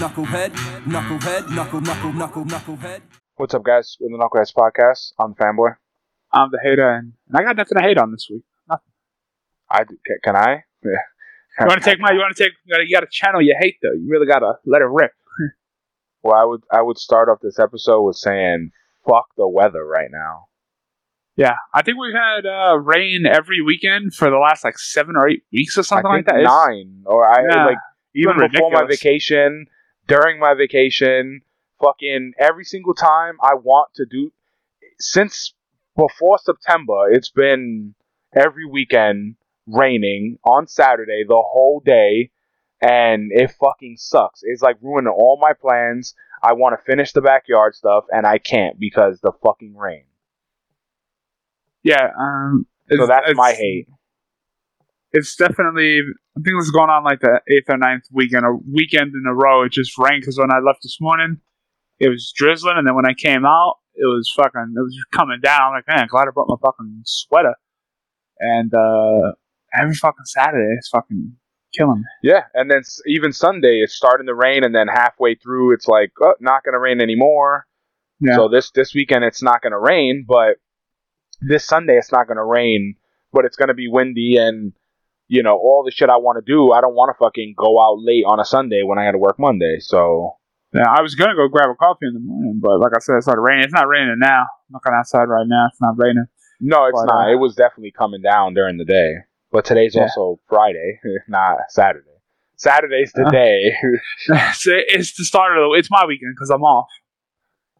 knucklehead, knucklehead, knuckle, knuckle, knuckle, knucklehead. What's up, guys? With the Knuckleheads Podcast, I'm the fanboy. I'm the hater, and, and I got nothing to hate on this week. Nothing. I do, can, can I? Yeah. You want to take my? You want to take? You gotta, channel your hate though. You really gotta let it rip. Well, I would I would start off this episode with saying fuck the weather right now. Yeah, I think we've had uh, rain every weekend for the last like seven or eight weeks or something I like that. Nine or I Yeah, like even been before my vacation, during my vacation, fucking every single time I want to do since before September, it's been every weekend raining on Saturday the whole day and it fucking sucks. It's like ruining all my plans. I want to finish the backyard stuff and I can't because the fucking rain. Yeah, um, So that's my hate. It's definitely. I think it was going on like the eighth or ninth weekend, a weekend in a row. It just rained because when I left this morning, it was drizzling, and then when I came out, it was fucking. It was coming down. I'm like, man, glad I brought my fucking sweater. And uh every fucking Saturday, it's fucking killing me. Yeah, and then s- even Sunday it's starting to rain, and then halfway through it's like oh, not going to rain anymore. Yeah. So this this weekend it's not going to rain, but this Sunday it's not going to rain, but it's going to be windy and you know all the shit I want to do. I don't want to fucking go out late on a Sunday when I got to work Monday. So Yeah, I was gonna go grab a coffee in the morning, but like I said, it started raining. It's not raining now. I'm looking outside right now. It's not raining. no, it's But, not. uh, it was definitely coming down during the day, but today's Yeah. also Friday, not Saturday. Saturday's the Uh. day. it's, it's the start of the. It's my weekend because I'm off.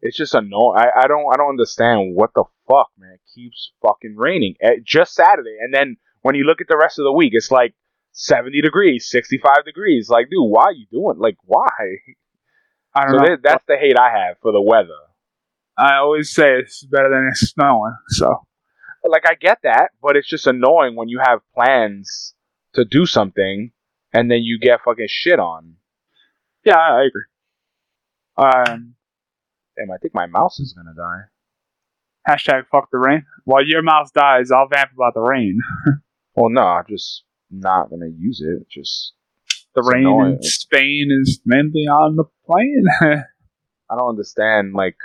It's just annoying. I, I don't I don't understand what the fuck, man. It keeps fucking raining. Eh, Just Saturday, and then when you look at the rest of the week, it's like seventy degrees, sixty five degrees. Like, dude, why are you doing? Like, why? I don't So know. that, that's the hate I have for the weather. I always say it's better than it's snowing. So Like, I get that, but it's just annoying when you have plans to do something and then you get fucking shit on. yeah, I, I agree. Um, Damn, I think my mouse is gonna die. hashtag fuck the rain. While your mouse dies, I'll vamp about the rain. Well, no, I'm just not gonna use it. Just The rain annoying. in Spain is mainly on the plane. I don't understand. Like,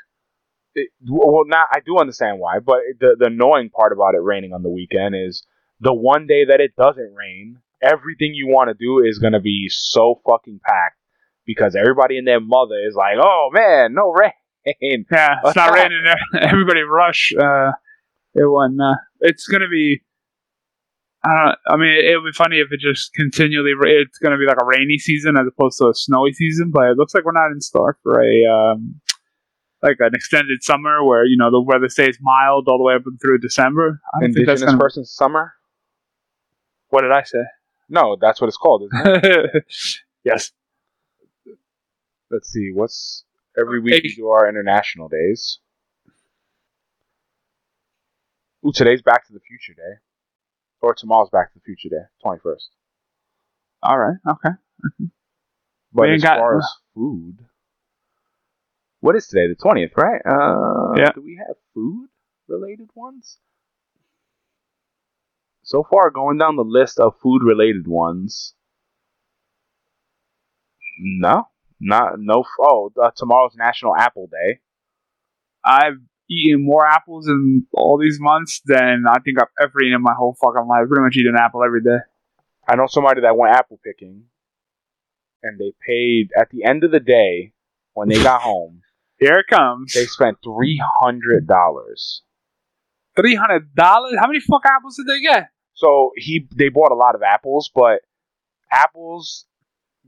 it, well, not I do understand why, but the the annoying part about it raining on the weekend is the one day that it doesn't rain, everything you want to do is gonna be so fucking packed because everybody and their mother is like, "Oh man, no rain." yeah, it's not raining. Everybody rush. Uh, it won. Uh, it's gonna be. I don't. I mean, it would be funny if it just continually. It's gonna be like a rainy season as opposed to a snowy season. But it looks like we're not in store for a um, like an extended summer where you know the weather stays mild all the way up and through December. I don't think that's Indigenous person summer? What did I say? No, that's what it's called, isn't it? yes. Let's see. What's every week we do our international days. Ooh, today's Back to the Future Day, or tomorrow's Back to the Future Day, twenty first. All right. Okay. But We as got- far as food, what is today? The twentieth, right? Uh, Yeah. Do we have food related ones? So far, going down the list of food related ones, no, not no. Oh, uh, tomorrow's National Apple Day. I've eaten more apples in all these months than I think I've ever eaten in my whole fucking life. Pretty much eat an apple every day. I know somebody that went apple picking, and they paid at the end of the day when they got home. Here it comes. They spent three hundred dollars. Three hundred dollars. How many fuck apples did they get? So he they bought a lot of apples, but apples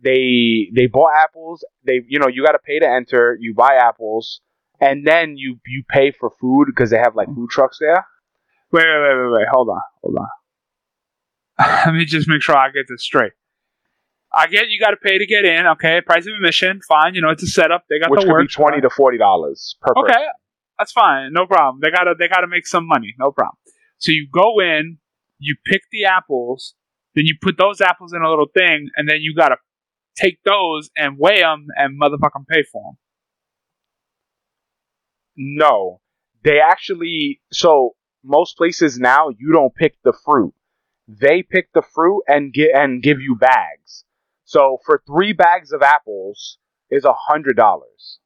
they they bought apples. They you know you got to pay to enter. You buy apples, and then you you pay for food because they have like food trucks there. Wait, wait, wait, wait, wait. Hold on, hold on. Let me just make sure I get this straight. I get you got to pay to get in. Okay, price of admission, fine. You know it's a setup. They got which the could be twenty to forty dollars per Okay, person. that's fine. No problem. They gotta they gotta make some money. No problem. So you go in, you pick the apples, then you put those apples in a little thing, and then you gotta take those and weigh them and motherfucking pay for them. No, they actually. So most places now you don't pick the fruit; they pick the fruit and get and give you bags. So for three bags of apples, is a hundred dollars.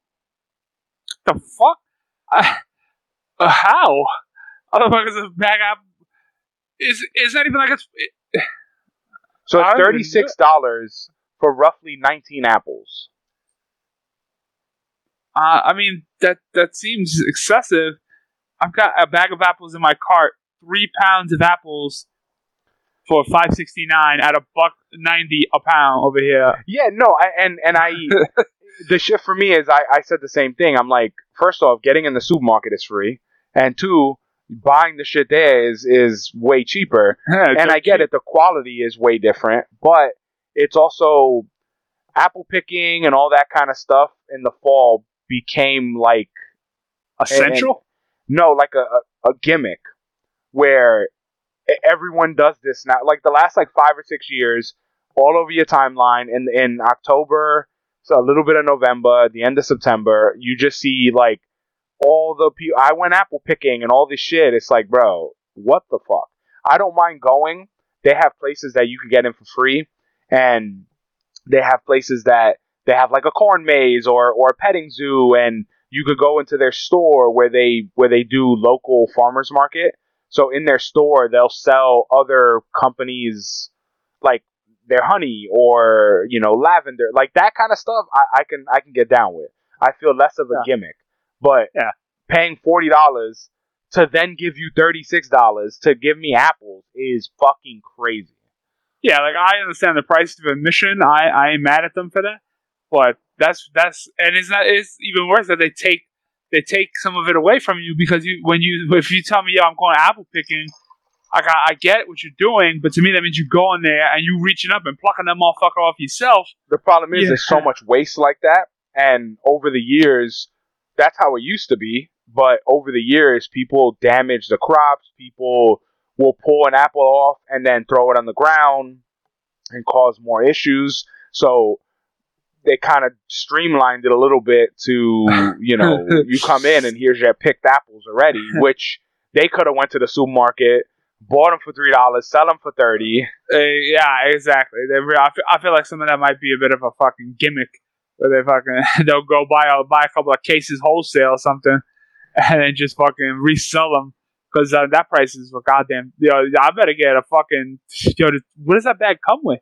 The fuck? I, uh, how? How the fuck is a bag of? Is is that even like it's? So it's thirty six dollars for roughly nineteen apples. Uh, I mean that that seems excessive. I've got a bag of apples in my cart. Three pounds of apples for five sixty nine at a buck ninety a pound over here. Yeah, no, I, and and I the shift for me is I I said the same thing. I'm like, first off, getting in the supermarket is free, and two, buying the shit there is is way cheaper. and I get it, the quality is way different, but it's also apple picking and all that kind of stuff in the fall became like essential. no, like a, a, a gimmick where everyone does this now. Like the last like five or six years, all over your timeline in in October, so a little bit of November, the end of September, you just see like all the people. I went apple picking and all this shit. It's like, bro, what the fuck? I don't mind going. They have places that you can get in for free, and they have places that they have like a corn maze or or a petting zoo, and you could go into their store where they where they do local farmers market. So in their store, they'll sell other companies like their honey or you know lavender, like that kind of stuff. I, I can I can get down with. I feel less of a Yeah. gimmick, but Yeah. paying forty dollars to then give you thirty six dollars to give me apples is fucking crazy. Yeah, like I understand the price of admission. I I ain't mad at them for that, but that's that's and it's not it's even worse that they take they take some of it away from you because you when you if you tell me yeah I'm going apple picking, I got, I get what you're doing, but to me that means you going there and you reaching up and plucking that motherfucker off yourself. The problem is Yeah. there's so much waste like that, and over the years, that's how it used to be. But over the years, people damage the crops. People will pull an apple off and then throw it on the ground and cause more issues. So they kind of streamlined it a little bit to, you know, you come in and here's your picked apples already, which they could have went to the supermarket, bought them for three dollars, sell them for thirty. Uh, yeah, exactly. They, I, feel, I feel like some of that might be a bit of a fucking gimmick, where they fucking they'll go buy a buy a couple of cases wholesale or something, and then just fucking resell them because uh, that price is for goddamn. Yo, I better get a fucking yo. What does that bag come with?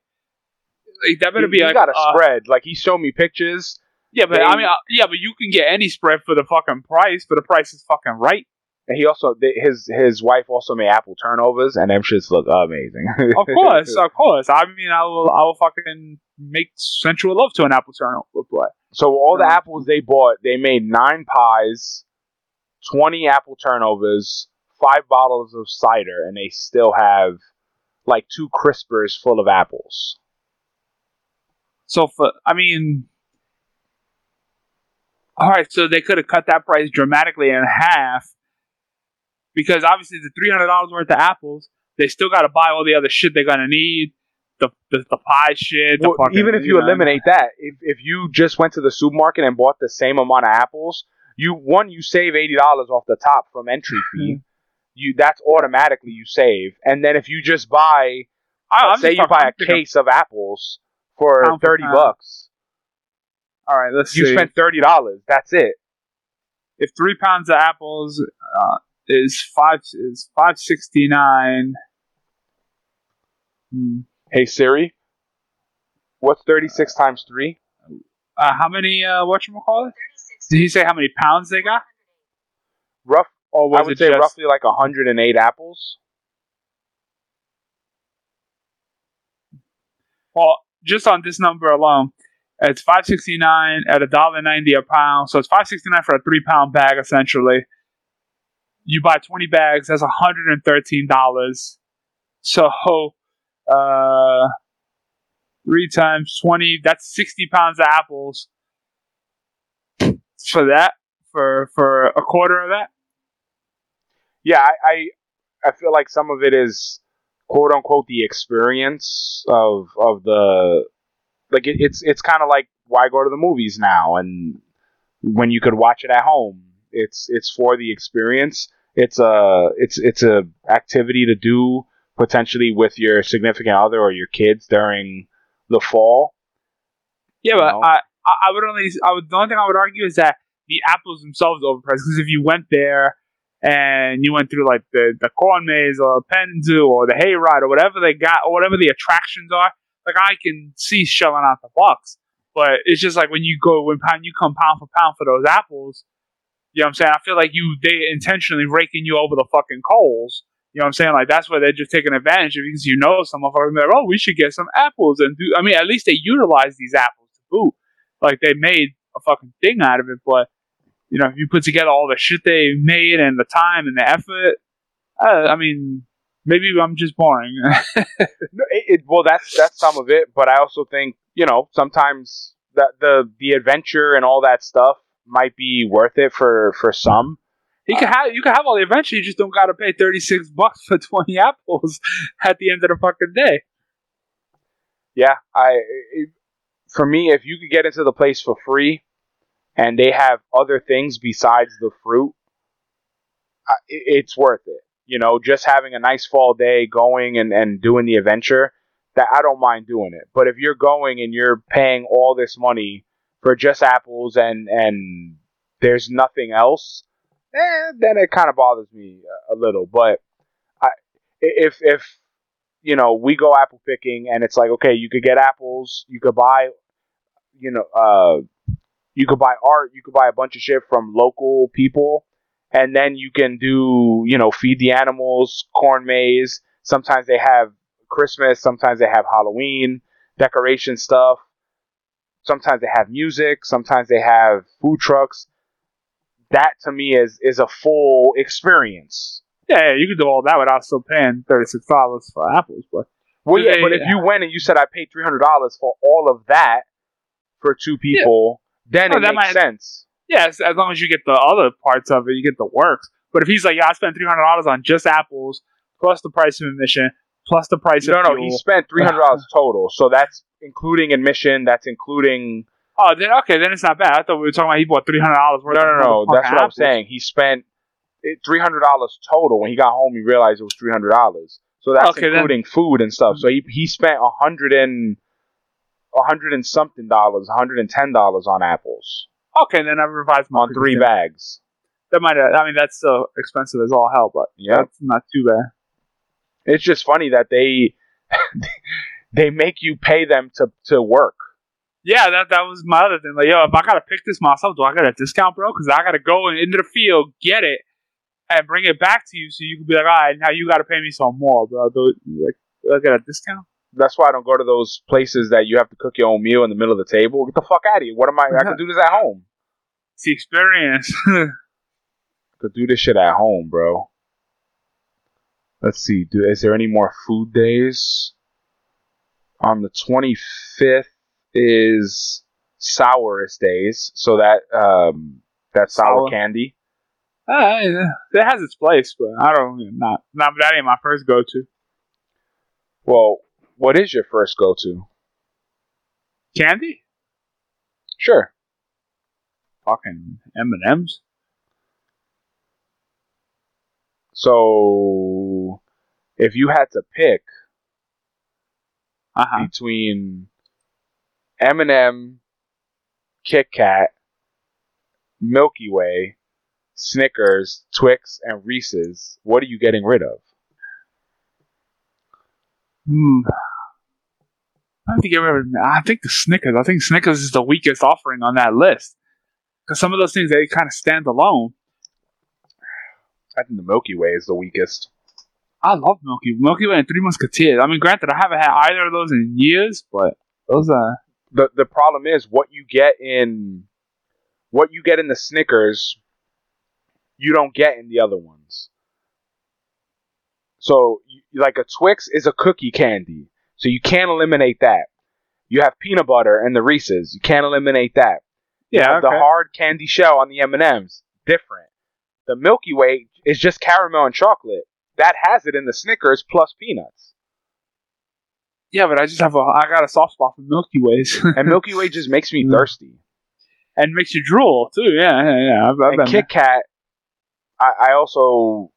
Like, that better You, be you like got a uh, spread. Like he showed me pictures. Yeah, but they- I mean, uh, yeah, but you can get any spread for the fucking price, but the price is fucking right. And he also they- his his wife also made apple turnovers, and them shits look amazing. Of course, of course. I mean, I will, I will fucking make sensual love to an apple turnover, so all the apples they bought, they made nine pies, twenty apple turnovers, five bottles of cider, and they still have like two crispers full of apples. So for I mean, all right. So they could have cut that price dramatically in half because obviously the three hundred dollars worth of apples, they still got to buy all the other shit they're gonna need. The, the, the pie shit. The Well, fucking, even if you know. eliminate that, if if you just went to the supermarket and bought the same amount of apples, you one you save eighty dollars off the top from entry fee. Mm-hmm. You that's automatically you save, and then if you just buy I, Let's say you buy a case of apples for Pound for thirty pound. bucks. All right, let's You see. spent thirty dollars. That's it. if three pounds of apples uh, is five is five sixty nine. Hmm. Hey Siri, what's thirty six times three? Uh, how many? Uh, what you call it? Did he say how many pounds they got? Rough. Or was I would it say just roughly like hundred and eight apples. well, just on this number alone, it's five sixty nine at a dollar ninety a pound. So it's five sixty nine for a three pound bag essentially. You buy twenty bags, that's hundred and thirteen dollars. So uh three times twenty, that's sixty pounds of apples. For that? For for a quarter of that? Yeah, I, I I feel like some of it is quote unquote the experience of of the like it, it's it's kind of like why go to the movies now and when you could watch it at home it's it's for the experience it's a it's it's a activity to do potentially with your significant other or your kids during the fall Yeah, but No. I I, I would only, I would, the only thing I would argue is that the apples themselves are overpriced. Because if you went there and you went through like the the corn maze or Penn Zoo or the hayride or whatever they got or whatever the attractions are, like I can see shelling out the bucks. But it's just like when you go when pound you come pound for pound for those apples, you know what I'm saying? I feel like you they intentionally raking you over the fucking coals. You know what I'm saying? Like that's where they're just taking advantage of you because you know some of them are like, oh, we should get some apples and do. I mean, at least they utilize these apples to boot. Like they made a fucking thing out of it. But you know, if you put together all the shit they made and the time and the effort, uh, I mean, maybe I'm just boring. No, it, it, well, that's that's some of it, but I also think you know sometimes that the the adventure and all that stuff might be worth it for for some. you can have you can have all the adventure. You just don't got to pay thirty six bucks for twenty apples at the end of the fucking day. Yeah, I it, for me, if you could get into the place for free, and they have other things besides the fruit, it's worth it. You know, just having a nice fall day, going and and doing the adventure, that I don't mind doing it. But if you're going and you're paying all this money for just apples and and there's nothing else, eh, then it kind of bothers me a, little. But I, if if you know we go apple picking and it's like okay, you could get apples, you could buy, you know, uh, you could buy art, you could buy a bunch of shit from local people, and then you can do you know feed the animals, corn maze. Sometimes they have Christmas, sometimes they have Halloween decoration stuff. Sometimes they have music, sometimes they have food trucks. That to me is is a full experience. Yeah, you could do all that without still paying thirty six dollars for apples. But Well, yeah, but if you went and you said I paid three hundred dollars for all of that for two people, then Oh, it that makes might- sense. yeah, as, long as you get the other parts of it, you get the works. But if he's like, yeah, I spent three hundred dollars on just apples plus the price of admission plus the price No, of no, fuel. he spent three hundred dollars total. So that's including admission. That's including. Oh, then okay, then it's not bad. I thought we were talking about he bought three hundred dollars worth. No, no, no. That's what I'm saying. He spent three hundred dollars total. When he got home, he realized it was three hundred dollars. So that's Okay, then- including food and stuff. So he he spent a hundred and a hundred and something dollars, a hundred and ten dollars on apples Okay, then I revised my on three bags. That might. Uh, I mean, that's still expensive as all hell, but Yeah. that's not too bad. It's just funny that they they make you pay them to to work. Yeah, that that was my other thing. Like, yo, if I gotta pick this myself, do I get a discount, bro? Because I gotta go in- into the field, get it, and bring it back to you, so you can be like, all right, now you gotta pay me some more, bro. Do, like, do I get a discount? That's why I don't go to those places that you have to cook your own meal in the middle of the table. Get the fuck out of here. What am I? I can do this at home. It's the experience. Could do this shit at home, bro. Let's see. Do is there any more food days? On the twenty fifth is sourest days, so that um that sour, Sour. candy. uh, it has its place, but I don't. Not, not that ain't my first go to. Well, what is your first go to? Candy? Sure. Fucking M and M's. So if you had to pick Uh huh. between M&M, Kit Kat, Milky Way, Snickers, Twix, and Reese's, what are you getting rid of? Hmm. I think everyone, I think the Snickers. I think Snickers is the weakest offering on that list because some of those things they kind of stand alone. I think the Milky Way is the weakest. I love Milky Milky Way and Three Musketeers. I mean, granted, I haven't had either of those in years, but those are The the problem is what you get in what you get in the Snickers, you don't get in the other ones. So, you- like a Twix is a cookie candy, so you can't eliminate that. You have peanut butter and the Reese's, you can't eliminate that. You yeah. have okay. the hard candy shell on the M and M's, different. The Milky Way is just caramel and chocolate. That has it in the Snickers plus peanuts, yeah, but I just have a I got a soft spot for Milky Ways and Milky Way just makes me Mm. thirsty. and makes you drool too. Yeah, yeah, yeah. I've, I've And Kit Kat, I, I also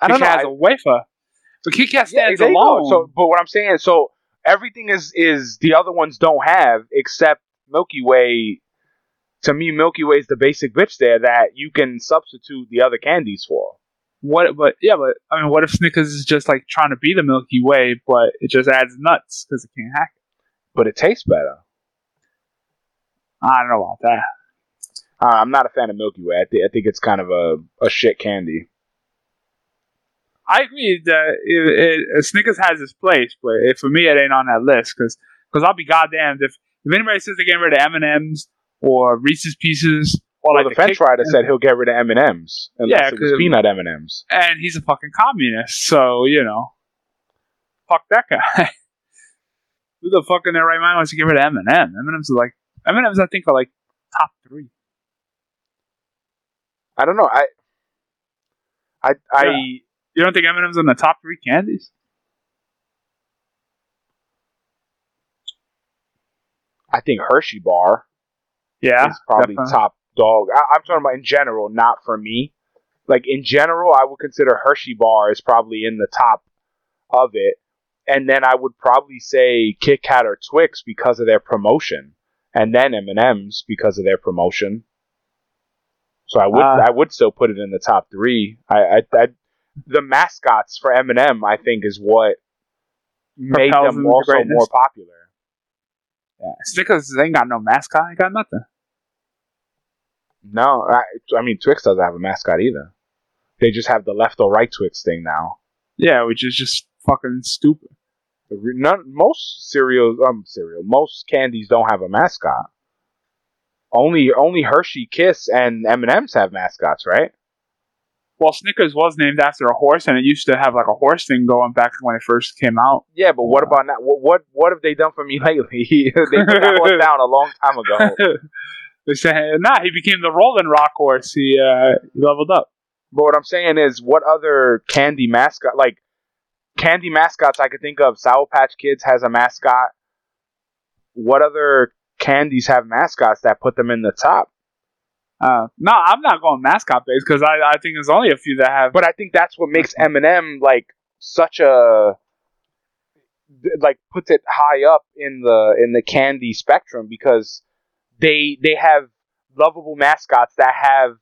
I don't Kit know. has a wafer, but Kit Kat I- yeah, stands go. alone. So, but what I'm saying, so everything is is the other ones don't have except Milky Way. To me, Milky Way is the basic bitch there that you can substitute the other candies for. What? But yeah, but I mean, what if Snickers is just like trying to be the Milky Way, but it just adds nuts because it can't hack it? But it tastes better. I don't know about that. Uh, I'm not a fan of Milky Way. I, th- I think it's kind of a, a shit candy. I agree that it, it, uh, Snickers has its place, but it, for me, it ain't on that list because because I'll be goddamned if if anybody says they're getting rid of M and M's or Reese's Pieces Well, like the French Kit- rider said he'll get rid of M and M's unless Yeah, it was 'cause- peanut M and M's. and he's a fucking communist, so you know, fuck that guy. Who the fuck in their right mind wants to get rid of M and M? M and M's are like M and M's. I think are like top three. I don't know. I I I Yeah. You don't think M and M's in the top three candies? I think Hershey bar Yeah, is probably definitely. top dog. I, I'm talking about in general, not for me. Like in general, I would consider Hershey bar is probably in the top of it, and then I would probably say Kit Kat or Twix because of their promotion, and then M and M's because of their promotion. So I would Ah. I would still put it in the top three. I, I, I the mascots for M and M I think is what made Propels them also greatness. more popular. Snickers ain't got no mascot. Ain't got nothing. No, I, I mean Twix doesn't have a mascot either. They just have the left or right Twix thing now. Yeah, which is just fucking stupid. None, most cereals, um, cereal, most candies don't have a mascot. Only, only Hershey Kiss and M and M's have mascots, right? Well, Snickers was named after a horse, and it used to have like a horse thing going back when it first came out. Yeah, but what about now? What, what, what have they done for me lately? they put that one down a long time ago. they say, nah, he became the Rolling Rock horse. He, uh, he leveled up. But what I'm saying is, what other candy mascot, like candy mascots, I could think of? Sour Patch Kids has a mascot. What other candies have mascots that put them in the top? Uh, no, I'm not going mascot based because I, I think there's only a few that have. But I think that's what makes M&M like such a like puts it high up in the in the candy spectrum because they they have lovable mascots that have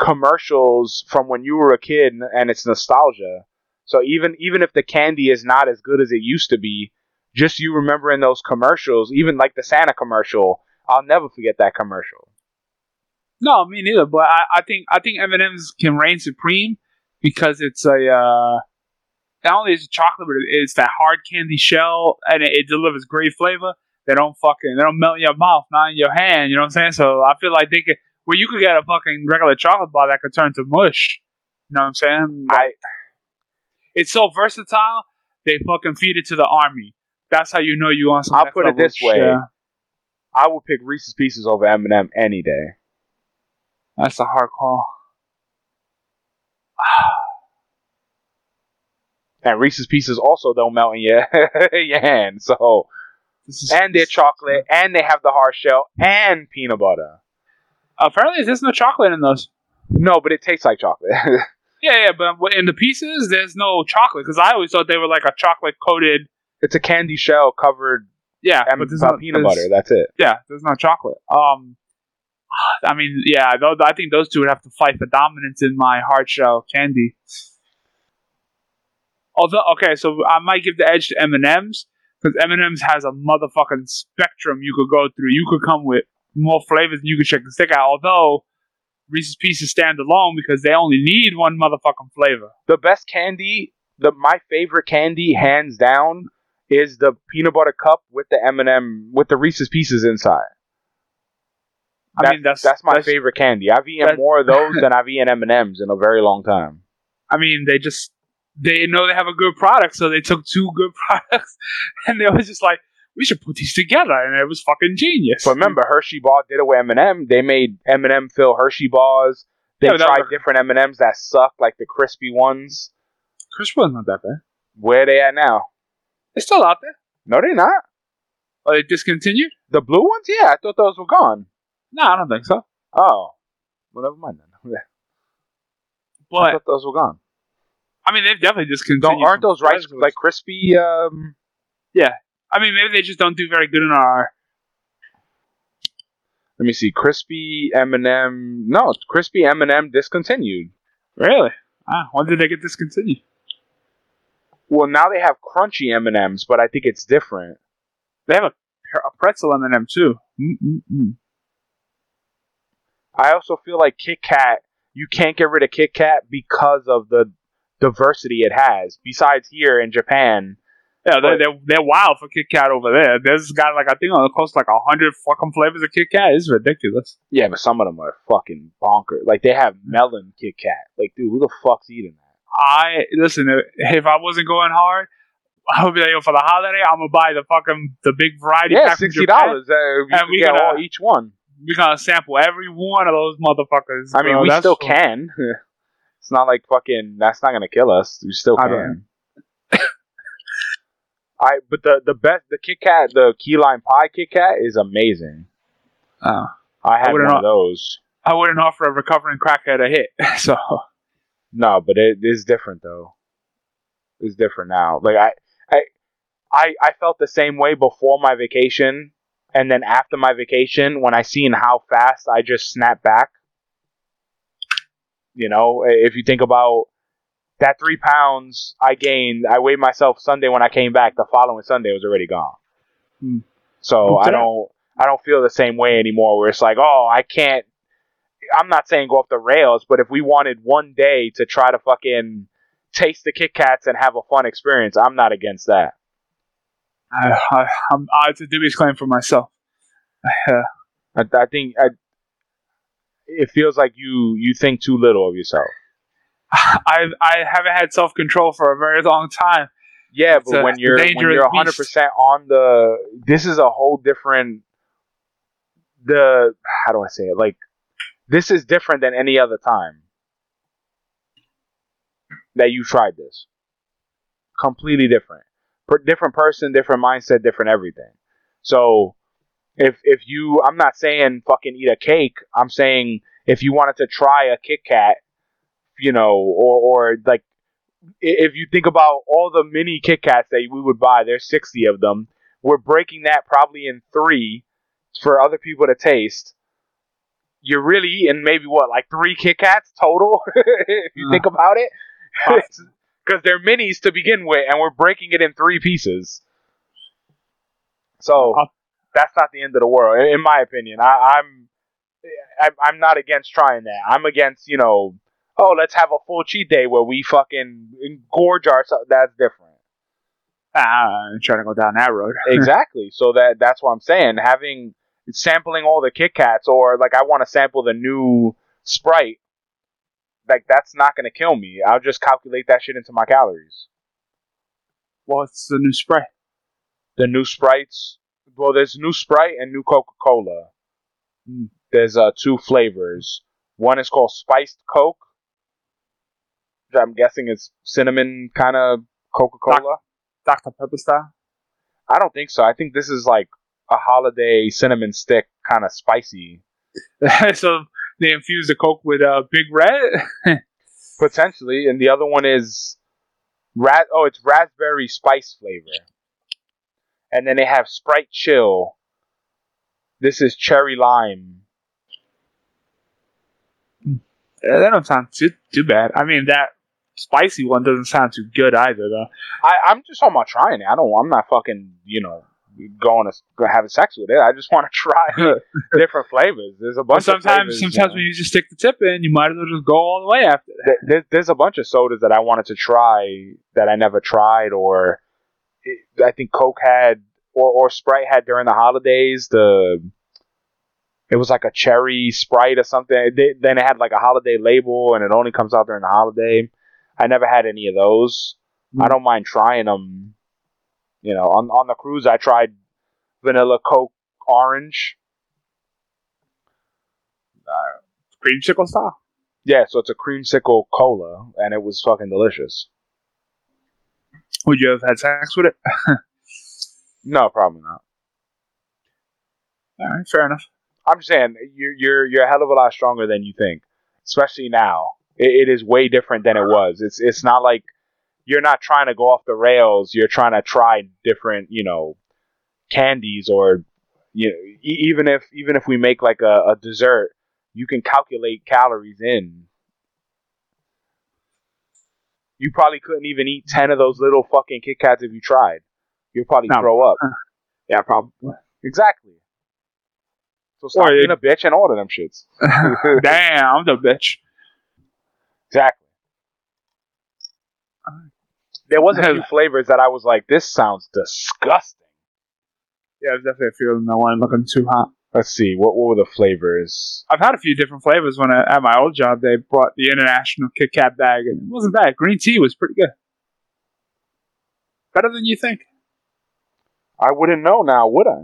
commercials from when you were a kid and it's nostalgia. So even even if the candy is not as good as it used to be, just you remembering those commercials, even like the Santa commercial, I'll never forget that commercial. No, me neither. But I, I think I think M and M's can reign supreme because it's a uh, not only is it chocolate, but it's that hard candy shell, and it, it delivers great flavor. They don't fucking they don't melt in your mouth, not in your hand. You know what I'm saying? So I feel like they could. Well, you could get a fucking regular chocolate bar that could turn to mush. You know what I'm saying? I It's so versatile. They fucking feed it to the army. That's how you know you want some. I'll put it this way. shit. I would pick Reese's Pieces over M&M any day. That's a hard call. And Reese's Pieces also don't melt in your your hand. So is, and they're chocolate, and they have the hard shell and peanut butter. apparently there's no chocolate in those. No, but it tastes like chocolate. Yeah, yeah, but in the pieces, there's no chocolate because I always thought they were like a chocolate coated. it's a candy shell covered Yeah, but there's uh, no peanut butter. That's it. Yeah, there's not chocolate. Um, I mean, yeah, I think those two would have to fight for dominance in my hard shell candy. Although, okay, so I might give the edge to M and M's because M and M's has a motherfucking spectrum you could go through. You could come with more flavors than you could check and stick out. Although Reese's Pieces stand alone because they only need one motherfucking flavor. The best candy, the my favorite candy, hands down, is the peanut butter cup with the M&M with the Reese's Pieces inside. I mean, that's that's my that's- favorite candy. I've eaten that- more of those than I've eaten M&Ms in a very long time. I mean, they just they know they have a good product, so they took two good products, and they was just like, we should put these together, and it was fucking genius. But remember, Hershey Bar did it with M&M. They made M&M fill Hershey bars. They Yeah, tried different M&Ms that suck, like the crispy ones. Chris was not that bad. Where they at now? They're still out there. No, they're not. Are they discontinued? The blue ones? Yeah, I thought those were gone. No, I don't think so. Oh, well, never mind then. I But thought those were gone. I mean, they've definitely just discontinued. Don't, aren't those rice like crispy? Um, yeah. I mean, maybe they just don't do very good in our Let me see. Crispy M&M. No, crispy M&M discontinued. Really? Ah, when did they get discontinued? Well, now they have crunchy M&Ms, but I think it's different. They have a, a pretzel M&M too. Mm-mm-mm. I also feel like Kit Kat, you can't get rid of Kit Kat because of the diversity it has. Besides here in Japan, Yeah, they're, they're they're wild for Kit Kat over there. There's got like I think on close to like a hundred fucking flavors of Kit Kat. It's ridiculous. yeah, but some of them are fucking bonkers. Like they have melon Kit Kat. Like, dude, who the fuck's eating that? I listen. If I wasn't going hard, I would be like, yo, for the holiday, I'm gonna buy the fucking the big variety Yeah, pack sixty dollars. Uh, And we get all each one. We're gonna sample every one of those motherfuckers. I mean, bro. we still can. it's not like fucking. That's not gonna kill us. We still I can. I but the the best the Kit Kat the key lime pie Kit Kat is amazing. Oh. I had wouldn't one of those. I wouldn't offer a recovering crackhead a hit. So No, but it is different though. It's different now. Like I, I, I, I felt the same way before my vacation, and then after my vacation, when I seen how fast I just snapped back. You know, if you think about that three pounds I gained, I weighed myself Sunday when I came back. The following Sunday was already gone. Hmm. So I don't, I don't feel the same way anymore. Where it's like, oh, I can't I'm not saying go off the rails, but if we wanted one day to try to fucking taste the Kit Kats and have a fun experience, I'm not against that. I, I, I'm, I, it's a dubious claim for myself. Uh, I, I think I, it feels like you you think too little of yourself. I I haven't had self control for a very long time. Yeah, It's but when you're when you're 100 percent on the, this is a whole different. The how do I say it? Like, this is different than any other time that you tried this. Completely different, per, different person, different mindset, different everything. So, if if you, I'm not saying fucking eat a cake. I'm saying if you wanted to try a Kit Kat, you know, or or like if you think about all the mini Kit Kats that we would buy, there's 60 of them. We're breaking that probably in three for other people to taste. You're really eating maybe what, like three Kit Kats total? if you Uh, think about it. because they're minis to begin with, and we're breaking it in three pieces. So that's not the end of the world, in- my opinion. I, I'm, I'm not against trying that. I'm against, you know, oh, let's have a full cheat day where we fucking gorge ourselves. That's different. Ah, I'm trying to go down that road. exactly. So that that's what I'm saying. Having sampling all the Kit Kats, or like I want to sample the new Sprite. Like that's not gonna kill me. I'll just calculate that shit into my calories. What's the new Sprite. The new Sprites. Well, there's new Sprite and new Coca Cola. There's uh two flavors. One is called spiced Coke. which I'm guessing it's cinnamon kind of Coca Cola. Dr. Pepper style? I don't think so. I think this is like a holiday cinnamon stick, kind of spicy. so they infuse the Coke with uh, Big Red? potentially, and the other one is rat. Oh, it's raspberry spice flavor, and then they have Sprite Chill. This is cherry lime. Yeah, that don't sound too, too bad. I mean, that spicy one doesn't sound too good either, though. I, I'm just talking about trying it. I don't. I'm not fucking. You know, going to having sex with it. I just want to try different flavors. There's a bunch. of sometimes, sometimes when you just stick the tip in, you might as well just go all the way after that. There- there's a bunch of sodas that I wanted to try that I never tried, or it, I think Coke had, or, or Sprite had during the holidays. The it was like a cherry Sprite or something. It did- then it had like a holiday label, and it only comes out during the holiday. I never had any of those. I mm. don't mind trying them. You know, on on the cruise, I tried vanilla Coke orange. cream Creamsicle style. Yeah, so it's a cream creamsicle cola, and it was fucking delicious. Would you have had sex with it? No, probably not. All right, fair enough. I'm just saying you're you're you're a hell of a lot stronger than you think, especially now. It, it is way different than it was. It's it's not like you're not trying to go off the rails. You're trying to try different, you know, candies or you know, e- even if even if we make like a, a dessert, you can calculate calories in. You probably couldn't even eat ten of those little fucking Kit Kats if you tried. You'll probably No. throw up. Yeah, probably. Exactly. So stop Or being a bitch and order them shits. Damn, I'm the bitch. Exactly. There was a few flavors that I was like, this sounds disgusting. Yeah, I was definitely feeling that one looking too hot. Let's see, what, what were the flavors? I've had a few different flavors when I, at my old job. They brought the international Kit Kat bag, and it wasn't bad. Green tea was pretty good. Better than you think. I wouldn't know now, would I?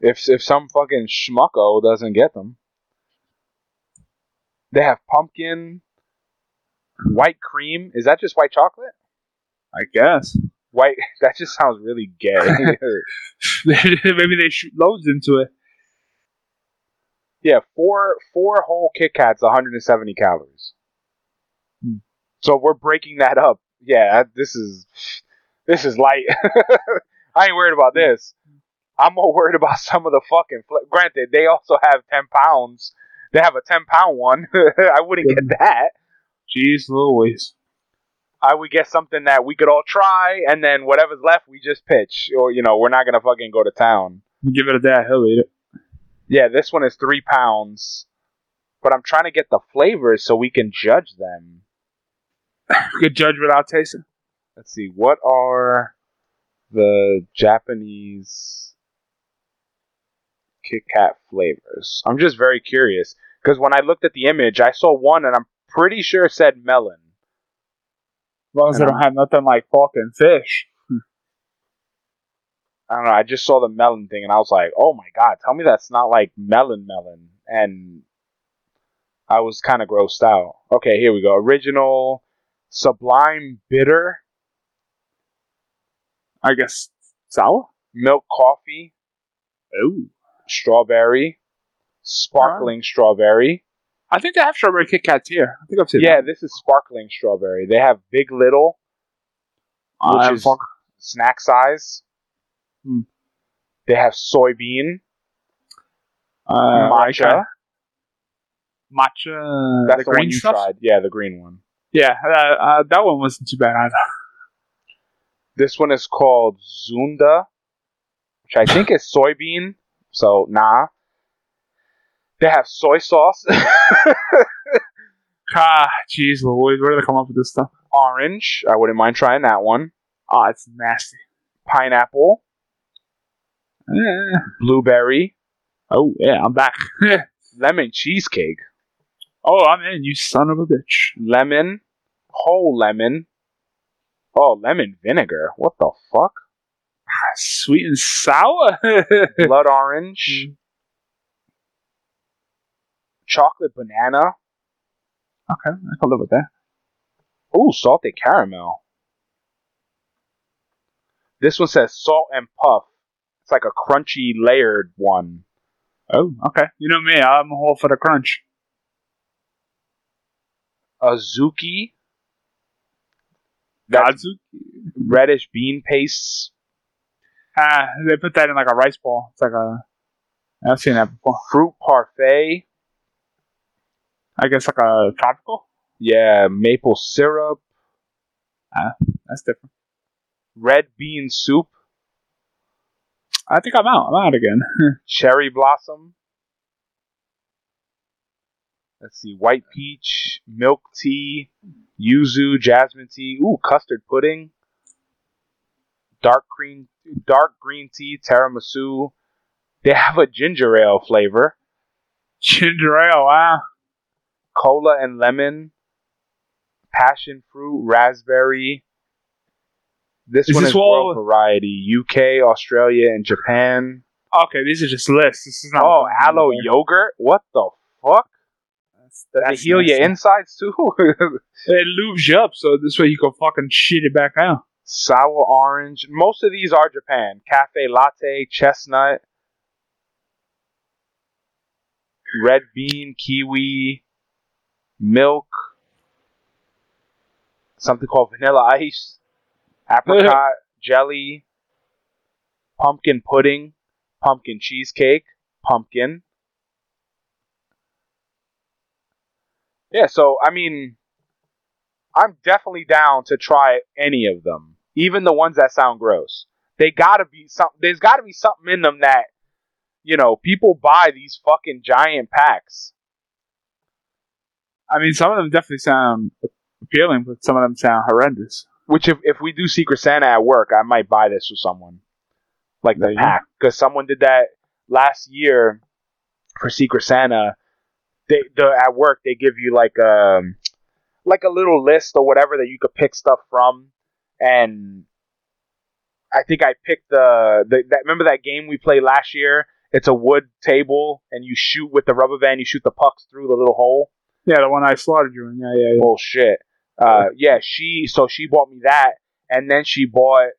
If if some fucking schmucko doesn't get them, they have pumpkin, white cream. Is that just white chocolate? I guess. White. That just sounds really gay. Maybe they shoot loads into it. yeah, four four whole Kit Kats, 170 calories. Hmm. So we're breaking that up. Yeah, this is this is light. I ain't worried about this. I'm more worried about some of the fucking. Fl- Granted, they also have 10 pounds. They have a 10 pound one. I wouldn't get that. Jeez Louise. I would get something that we could all try, and then whatever's left, we just pitch. Or, you know, we're not going to fucking go to town. Give it a dad, he'll eat it. Yeah, this one is three pounds. But I'm trying to get the flavors so we can judge them. Good judge without tasting. Let's see, what are the Japanese Kit Kat flavors? I'm just very curious because when I looked at the image, I saw one and I'm pretty sure said melon. As long as they don't have nothing like fucking fish. Hmm. I don't know. I just saw the melon thing and I was like, "Oh my god, tell me that's not like melon melon." And I was kind of grossed out. Okay, here we go. Original Sublime Bitter I guess sour? Milk Coffee Ooh. Strawberry Sparkling Strawberry. I think they have strawberry Kit Kats here. I think I've seen Yeah, this is sparkling strawberry. They have Big Little, which Uh, is snack size. Hmm. They have soybean, Uh, matcha. Matcha. That's the the, green one you stuff? tried. Yeah, the green one. Yeah, uh, uh, that one wasn't too bad either. This one is called Zunda, which I think is soybean. So nah. They have soy sauce, Ah, jeez Louise, where do they come up with this stuff? orange. I wouldn't mind trying that one. Oh, it's nasty. Pineapple, Eh. blueberry, Oh, yeah, I'm back. lemon cheesecake, oh, I'm in, you son of a bitch. lemon, whole lemon. Oh, lemon vinegar. What the fuck? Sweet and sour? Blood orange. Chocolate banana. Okay, I can live with that. Ooh, salted caramel. This one says salt and puff. It's like a crunchy layered one. Oh, okay. You know me, I'm all for the crunch. Azuki. That's Godzu? reddish bean paste. Ah, they put that in like a rice ball. It's like a. I've seen that before. Fruit parfait. I guess like a tropical. Yeah, maple syrup. Ah, that's different. Red bean soup. I think I'm out. I'm out again. Cherry blossom. Let's see. White peach. Milk tea. Yuzu. Jasmine tea. Ooh, custard pudding. Dark green, dark green tea. Tiramisu. They have a ginger ale flavor. Ginger ale. Wow. Cola and lemon. Passion fruit. Raspberry. This Is one this is all- world variety. UK, Australia, and Japan. Okay, these are just lists. This is not. Oh, aloe yogurt. What the fuck? That's, Does it heal your insides too? It lubes you up, so this way you can fucking shit it back out. Sour orange. Most of these are Japan. Cafe latte, chestnut, red bean, kiwi, milk, something called vanilla ice, apricot, jelly, pumpkin pudding, pumpkin cheesecake, pumpkin. Yeah, so I mean, I'm definitely down to try any of them, even the ones that sound gross. They gotta be some. There's gotta be something in them that, you know, people buy these fucking giant packs. I mean, some of them definitely sound appealing, but some of them sound horrendous. Which if if we do Secret Santa at work, I might buy this for someone, like the pack, because someone did that last year for Secret Santa. They the at work they give you like um like a little list or whatever that you could pick stuff from, and I think I picked the, the that remember that game we played last year. It's a wood table, and you shoot with the rubber band. You shoot the pucks through the little hole. Yeah, the one I slaughtered you in. Yeah, yeah, yeah. bullshit. Uh, yeah, she so she bought me that, and then she bought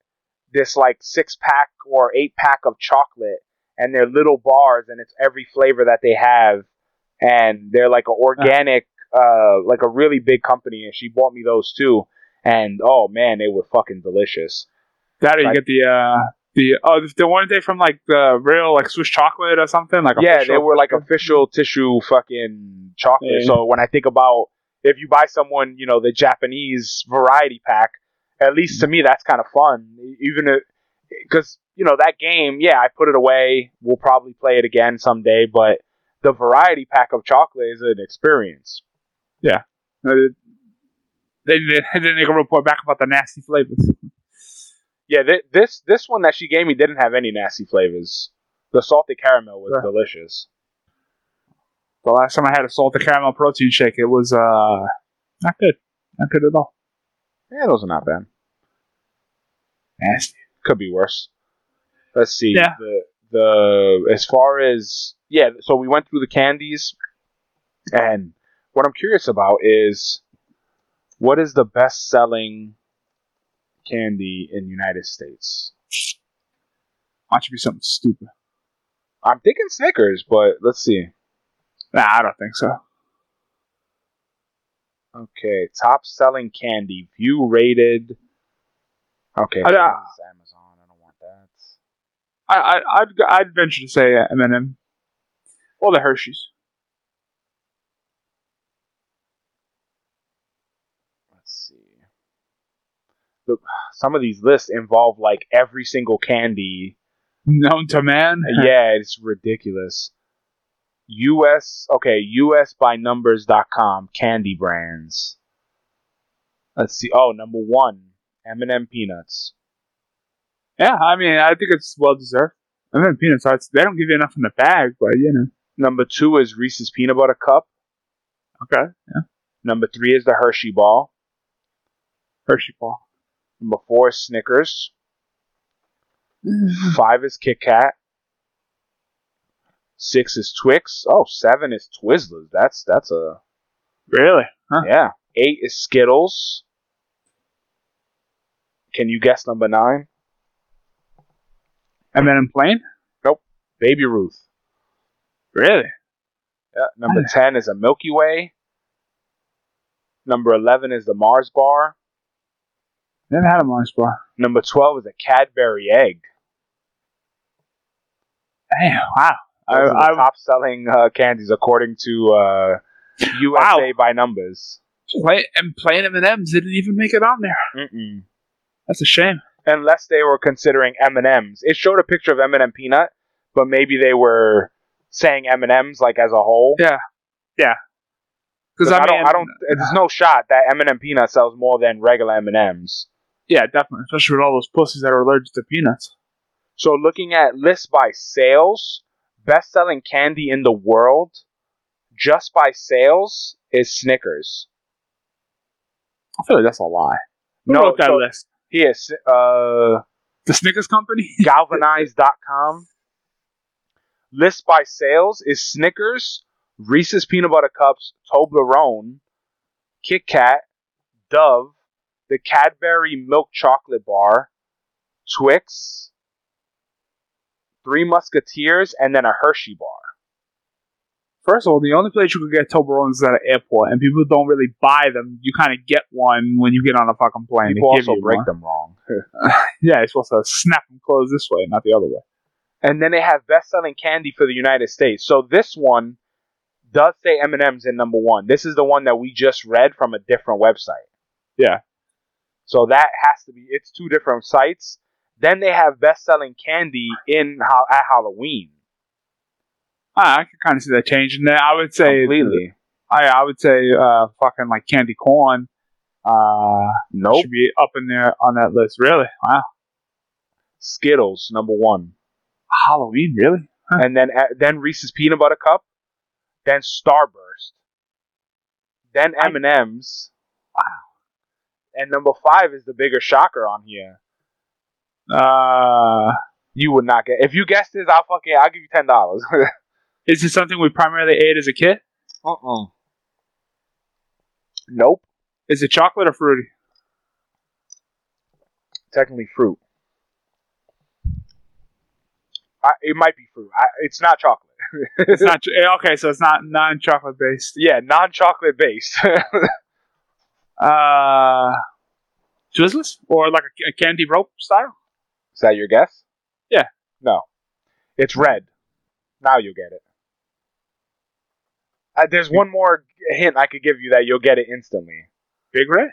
this like six pack or eight pack of chocolate, and they're little bars, and it's every flavor that they have, and they're like an organic, uh, like a really big company, and she bought me those too, and oh man, they were fucking delicious. That or you like- get the uh the oh the, one they from like the real like Swiss chocolate or something like yeah, they were like official tissue fucking chocolate. Yeah. So when I think about if you buy someone, you know, the Japanese variety pack, at least to me that's kind of fun. Even because you know that game, yeah, I put it away. We'll probably play it again someday, but the variety pack of chocolate is an experience. Uh, They they, they a report back about the nasty flavors. Yeah, th- this this one that she gave me didn't have any nasty flavors. The salted caramel was Sure. delicious. The last time I had a salted caramel protein shake, it was uh not good, not good at all. Yeah, those are not bad. Nasty. could be worse. Let's see. Yeah. The the as far as yeah, so we went through the candies, and what I'm curious about is what is the best selling candy in the United States? Why don't you be something stupid? I'm thinking Snickers, but let's see. Nah, I don't think so. Okay, top selling candy, view rated. Okay, I- I- Amazon. I don't want that. I, I I'd I'd venture to say uh, M&M or the Hershey's. Let's see. Look, some of these lists involve like every single candy. Known to man. yeah, it's ridiculous. US, okay, USbynumbers.com candy brands. Let's see. Oh, number one, M&M peanuts. Yeah, I mean, I think it's well deserved. M&M peanuts, they don't give you enough in the bag, but you know. Number two is Reese's peanut butter cup. Okay. Yeah. Number three is the Hershey ball. Hershey ball. Number four is Snickers. Mm. Five is Kit Kat. Six is Twix. Oh, seven is Twizzlers. That's that's a Really? Huh? yeah. Eight is Skittles. Can you guess number nine? And then in plain? Nope. Baby Ruth. Really? Yeah. Number ten is a Milky Way. Number eleven is the Mars bar. Never had a Mars bar. Number twelve is a Cadbury egg. Damn, wow. I, Those are the top selling uh, candies according to uh, USA Wow. by numbers. play, and plain M&M's didn't even make it on there. Mm-mm. That's a shame. unless they were considering M and M's. It showed a picture of M and M peanut, but maybe they were saying M and M's like as a whole. Yeah. Yeah. Because I, I, mean, don't, I don't. There's no shot that M and M peanut sells more than regular M and M's. Yeah, definitely. Especially with all those pussies that are allergic to peanuts. So looking at lists by sales, best selling candy in the world, just by sales, is Snickers. I feel like that's a lie. Who No, wrote that so- list? Here, S- uh, The Snickers company? galvanize.com. List by sales is Snickers, Reese's Peanut Butter Cups, Toblerone, Kit Kat, Dove, the Cadbury Milk Chocolate Bar, Twix, Three Musketeers, and then a Hershey bar. First of all, the only place you could get Toblerones is at an airport, and people don't really buy them. You kind of get one when you get on a fucking plane. People also you break one. them wrong. Yeah, you're supposed to snap them closed this way, not the other way. And then they have best-selling candy for the United States. So this one does say M&M's in number one. This is the one that we just read from a different website. Yeah. So that has to be. It's two different sites. Then they have best-selling candy in at Halloween. Ah, I can kind of see that changing there. I would say Completely. I I would say uh fucking like candy corn uh Nope. should be up in there on that list. Really? Wow. Skittles number one. Halloween, really? Huh. and then uh, then Reese's peanut butter cup, then Starburst, then M and M's. Wow. And number five is the bigger shocker on here. Uh You would not get if you guessed this. I'll fucking I'll give you ten dollars. is it something we primarily ate as a kid? uh uh Nope. Is it chocolate or fruity? Technically fruit. I, it might be fruit. I, it's not chocolate. It's not eh, okay, so it's not non chocolate based. yeah, non-chocolate based. Uh Twizzlers? Or like a, a candy rope style? Is that your guess? Yeah. No. It's red. Now you'll get it. Uh, there's one more hint I could give you that you'll get it instantly. Big Red?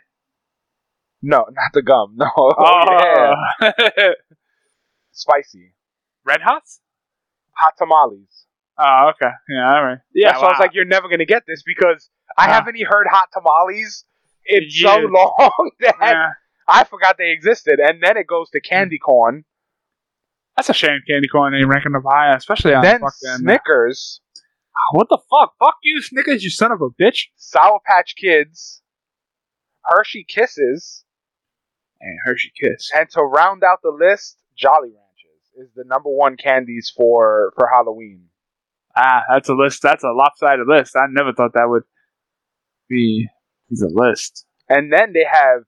No, not the gum. No. Oh, yeah. Spicy. Red Hots? Hot tamales. Oh, okay. Yeah, all right. Yeah, so why I was like, you're never going to get this because I Wow. haven't even heard hot tamales in so long that Yeah. I forgot they existed. And then it goes to candy corn. That's a shame candy corn ain't ranking up high, especially on then fucking Snickers, What the fuck? Fuck you, Snickers, you son of a bitch. Sour Patch Kids, Hershey Kisses, And Hershey Kiss. And to round out the list, Jolly Ranchers is the number one candies for for Halloween. Ah, that's a list. That's a lopsided list. I never thought that would be is a list. And then they have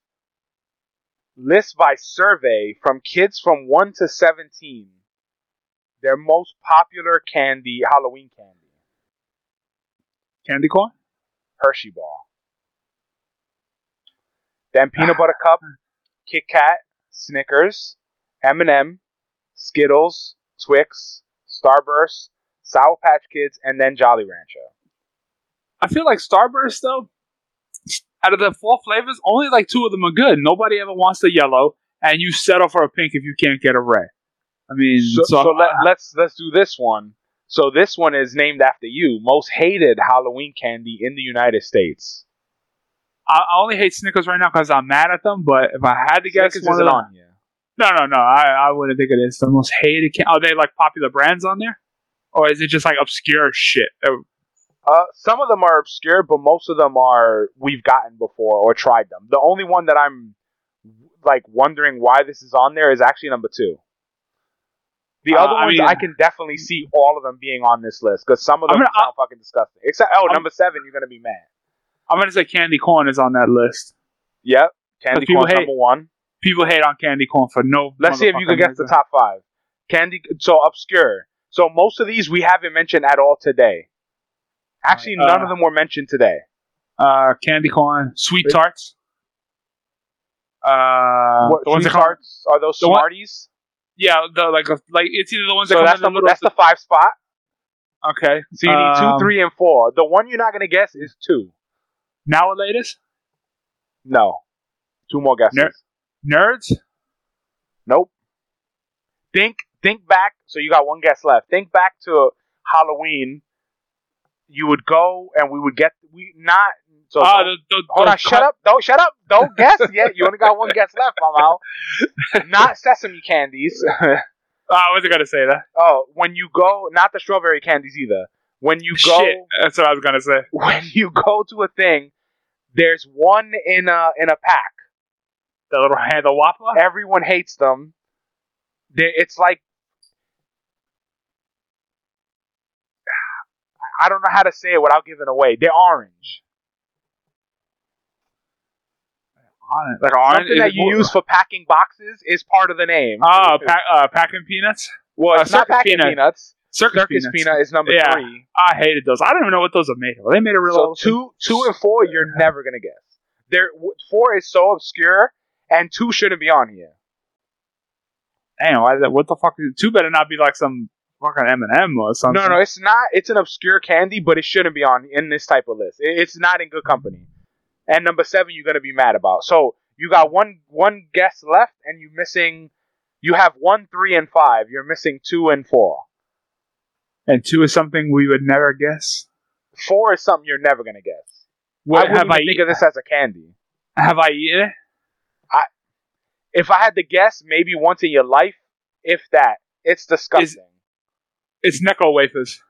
lists by survey from kids from 1 to 17. Their most popular candy, Halloween candy, Candy corn? Hershey Ball. Then peanut butter cup, Kit Kat, Snickers, M&M, Skittles, Twix, Starburst, Sour Patch Kids, and then Jolly Rancher. I feel like Starburst though, out of the four flavors, only like two of them are good. Nobody ever wants the yellow, and you settle for a pink if you can't get a red. I mean, So, so, so let, let's let's do this one. So this one is named after you. Most hated Halloween candy in the United States. I, I only hate Snickers right now because I'm mad at them. But if I had to guess, Snickers one isn't on here. no, no, no, I, I wouldn't think it is the most hated. Can- are they like popular brands on there, or is it just like obscure shit? Oh, Uh, some of them are obscure, but most of them are we've gotten before or tried them. The only one that I'm like wondering why this is on there is actually number two. The Uh, other I ones mean- I can definitely see all of them being on this list because some of them gonna- sound fucking disgusting. Except oh, I'm- number seven, you're gonna be mad. I'm gonna say candy corn is on that list. Yep, candy corn hate- number one. People hate on candy corn for no. Let's see if you can guess the top five. Candy, so obscure. So most of these we haven't mentioned at all today. Actually, Uh, none of them were mentioned today. Uh, candy corn, sweet Wait. tarts. Uh, what the ones sweet that come- tarts are those the one- Smarties? Yeah, the like like it's either the ones that So come that's in the, the little. that's the five spot. okay. So you need two, Um, three, and four. The one you're not gonna guess is two. Now what latest? No, two more guesses. Ner- Nerds. Nope. Think think back. So you got one guess left. Think back to Halloween. You would go and we would get we not. So don't- the, the, hold on, shut up! Don't shut up! Don't guess yet. You only got one guess left, Mama. Not sesame candies. Ah, I wasn't gonna say that. oh, when you go, not the strawberry candies either. When you go, Shit, that's what I was gonna say. when you go to a thing, there's one in a in a pack. The little hand, the Whopper. Everyone hates them. They- It's like I don't know how to say it without giving away. They're orange. Like orange. Something that you use for packing boxes is part of the name. Ah, pack, uh, packing peanuts. well, uh, it's not packing peanut. peanuts. Circus, Circus peanuts. peanut is number Yeah. three. I hated those. I don't even know what those are made of. They made a real? So two, two and four, you're never gonna guess. There, four is so obscure, and two shouldn't be on here. Damn, why? What the fuck? Is, two better not be like some fucking M and M or something. No, no, it's not. It's an obscure candy, but it shouldn't be on in this type of list. It- It's not in good company. And number seven, you're gonna be mad about. So you got one one guess left, and you're missing. You have one, three, and five. You're missing two and four. And two is something we would never guess. Four is something you're never gonna guess. What I wouldn't have even I think eat- of this as a candy. have I eaten it? If I had to guess, maybe once in your life, if that. It's disgusting. It's Necco wafers.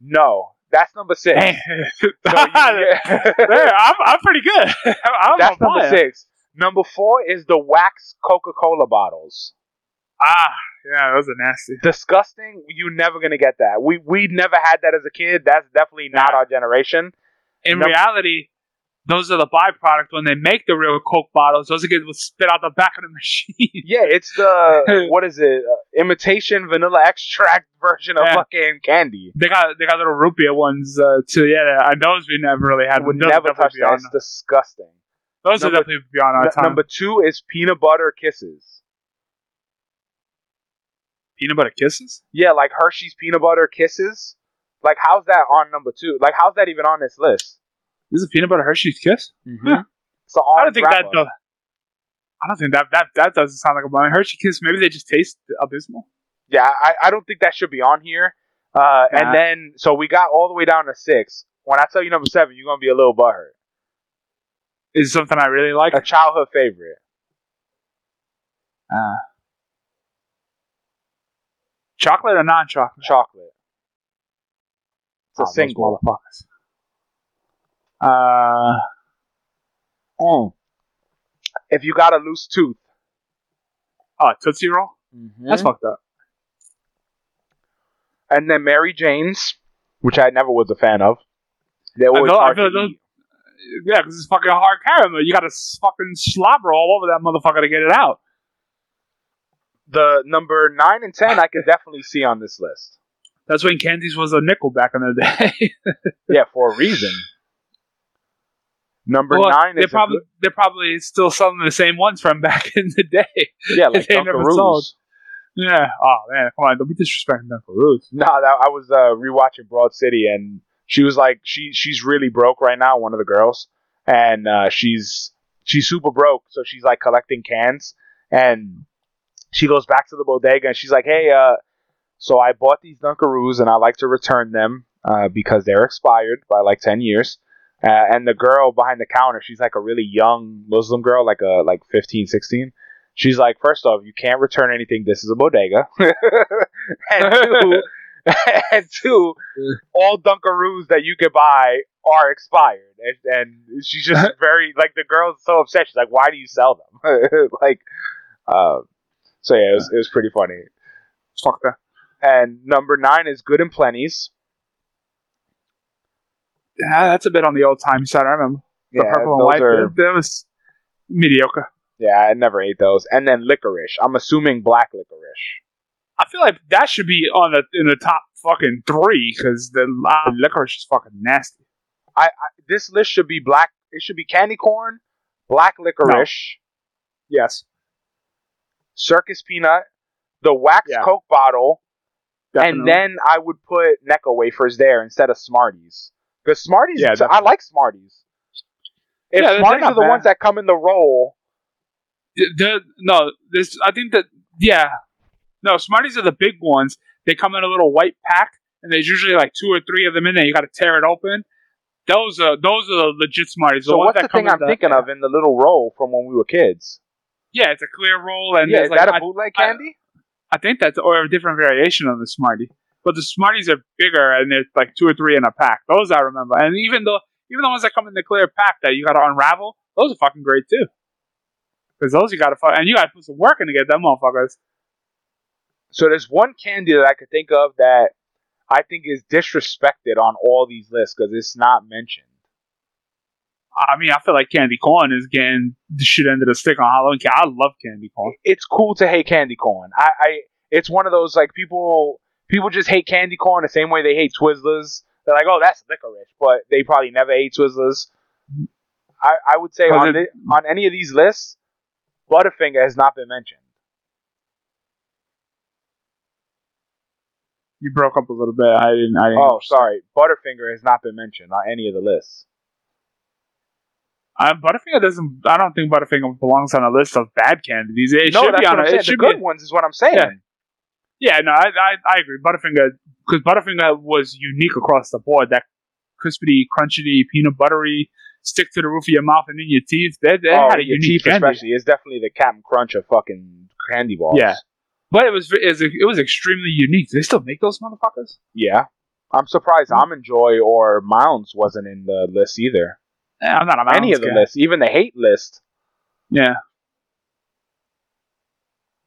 no, that's number six. Damn. So you- Yeah, I'm, I'm pretty good. I'm that's number fire. six. Number four is the wax Coca Cola bottles. Ah, yeah, those are nasty. disgusting. You're never gonna get that. We we never had that as a kid. That's definitely not Nah. our generation. In Num- reality, those are the byproduct when they make the real Coke bottles. Those are get spit out the back of the machine. Yeah, it's the what is it? Uh, imitation vanilla extract version of Yeah. fucking candy. they got they got little beer ones uh, too. Yeah, I those we never really had. Those never definitely touch that. It's disgusting. Those Number- are definitely beyond our N- time. number two is peanut butter kisses. peanut butter kisses. Yeah, like Hershey's peanut butter kisses. Like, how's that on number two? Like, how's that even on this list? This is peanut butter Hershey's kiss. Mm-hmm. So I don't think that. Does, I don't think that that that doesn't sound like a mean, Hershey kiss. Maybe they just taste abysmal. Yeah, I, I don't think that should be on here. Uh, Nah. And then, so we got all the way down to six. When I tell you number seven, you're gonna be a little butthurt. Is something I really like. A childhood favorite. Uh, chocolate or non-chocolate? Chocolate. It's a Oh, single. motherfuckers. Uh, Mm. If you got a loose tooth, oh, Tootsie Roll. That's fucked up. and then Mary Jane's, which I never was a fan of. They always feel- I feel to eat. Yeah, because it's fucking hard caramel. You got to fucking slobber all over that motherfucker to get it out. The number nine and ten, I could definitely see on this list. That's when candies was a nickel back in the day. Yeah, for a reason. Number Well, nine they're is probably good- they're probably still selling the same ones from back in the day. yeah, like they never Dunkaroos. sold. Yeah. Oh man, come on, don't be disrespecting Dunkaroos. No, that, I was uh, rewatching Broad City, and she was like, she she's really broke right now. One of the girls, and uh, she's she's super broke, so she's like collecting cans, and she goes back to the bodega, and she's like, hey, uh, so I bought these Dunkaroos, and I like to return them uh, because they're expired by like ten years. Uh, and the girl behind the counter, she's like a really young Muslim girl, like a like 15, 16. She's like, first off, you can't return anything. This is a bodega. and two, and two, all Dunkaroos that you could buy are expired. And, and she's just very like the girl's so upset. She's like, why do you sell them? like, uh, so yeah, it was, it was pretty funny. Fuck that. And number nine is Good and Plenty's. Yeah, that's a bit on the old time side. I remember the Yeah, purple and white. are- That was mediocre. yeah, I never ate those. And then licorice. I'm assuming black licorice. I feel like that should be on the in the top fucking three because the uh, licorice is fucking nasty. I, I this list should be black. It should be candy corn, black licorice, Yes, circus peanut, the wax Yeah. Coke bottle, definitely. and then I would put Necco wafers there instead of Smarties. Because Smarties, Yeah, I like Smarties. If Yeah, Smarties they're the not ones that come in the roll, The- no, this I think that yeah, no Smarties are the big ones. They come in a little white pack, and there's usually like two or three of them in there. You got to tear it open. Those are those are the legit Smarties. The so what's that the thing I'm the- thinking of in the little roll from when we were kids? Yeah, it's a clear roll, and yeah, is like, that a bootleg I- candy? I think that's or a different variation of the Smartie. But the Smarties are bigger and there's like two or three in a pack. Those I remember. And even though even the ones that come in the clear pack that you gotta unravel, those are fucking great too. Because those you gotta fu- and you gotta put some work in to get them motherfuckers. so there's one candy that I could think of that I think is disrespected on all these lists because it's not mentioned. I mean, I feel like candy corn is getting the shit end of the stick on Halloween. I love candy corn. It's cool to hate candy corn. I, I it's one of those like people people just hate candy corn the same way they hate Twizzlers. They're like, oh, that's licorice, but they probably never ate Twizzlers. I, I would say on it- the, on any of these lists, Butterfinger has not been mentioned. You broke up a little bit. I didn't. I didn't Oh, sorry. Butterfinger has not been mentioned on any of the lists. Uh, Butterfinger doesn't. I don't think Butterfinger belongs on a list of bad candies. It no, should that's be on what I'm a, saying. The good be. ones is what I'm saying. Yeah. Yeah, no, I, I, I agree. Butterfinger, because Butterfinger was unique across the board. That crispity, crunchy, peanut buttery, stick to the roof of your mouth and in your teeth. They, they oh, had a your unique teeth candy. especially. It's definitely the Captain Crunch of fucking candy bars. Yeah. But it was, it was it was extremely unique. Do they still make those motherfuckers? Yeah. I'm surprised Hmm. Almond Joy or Mounds wasn't in the list either. Yeah, I'm not a Any of the guy. lists, even the hate list. Yeah.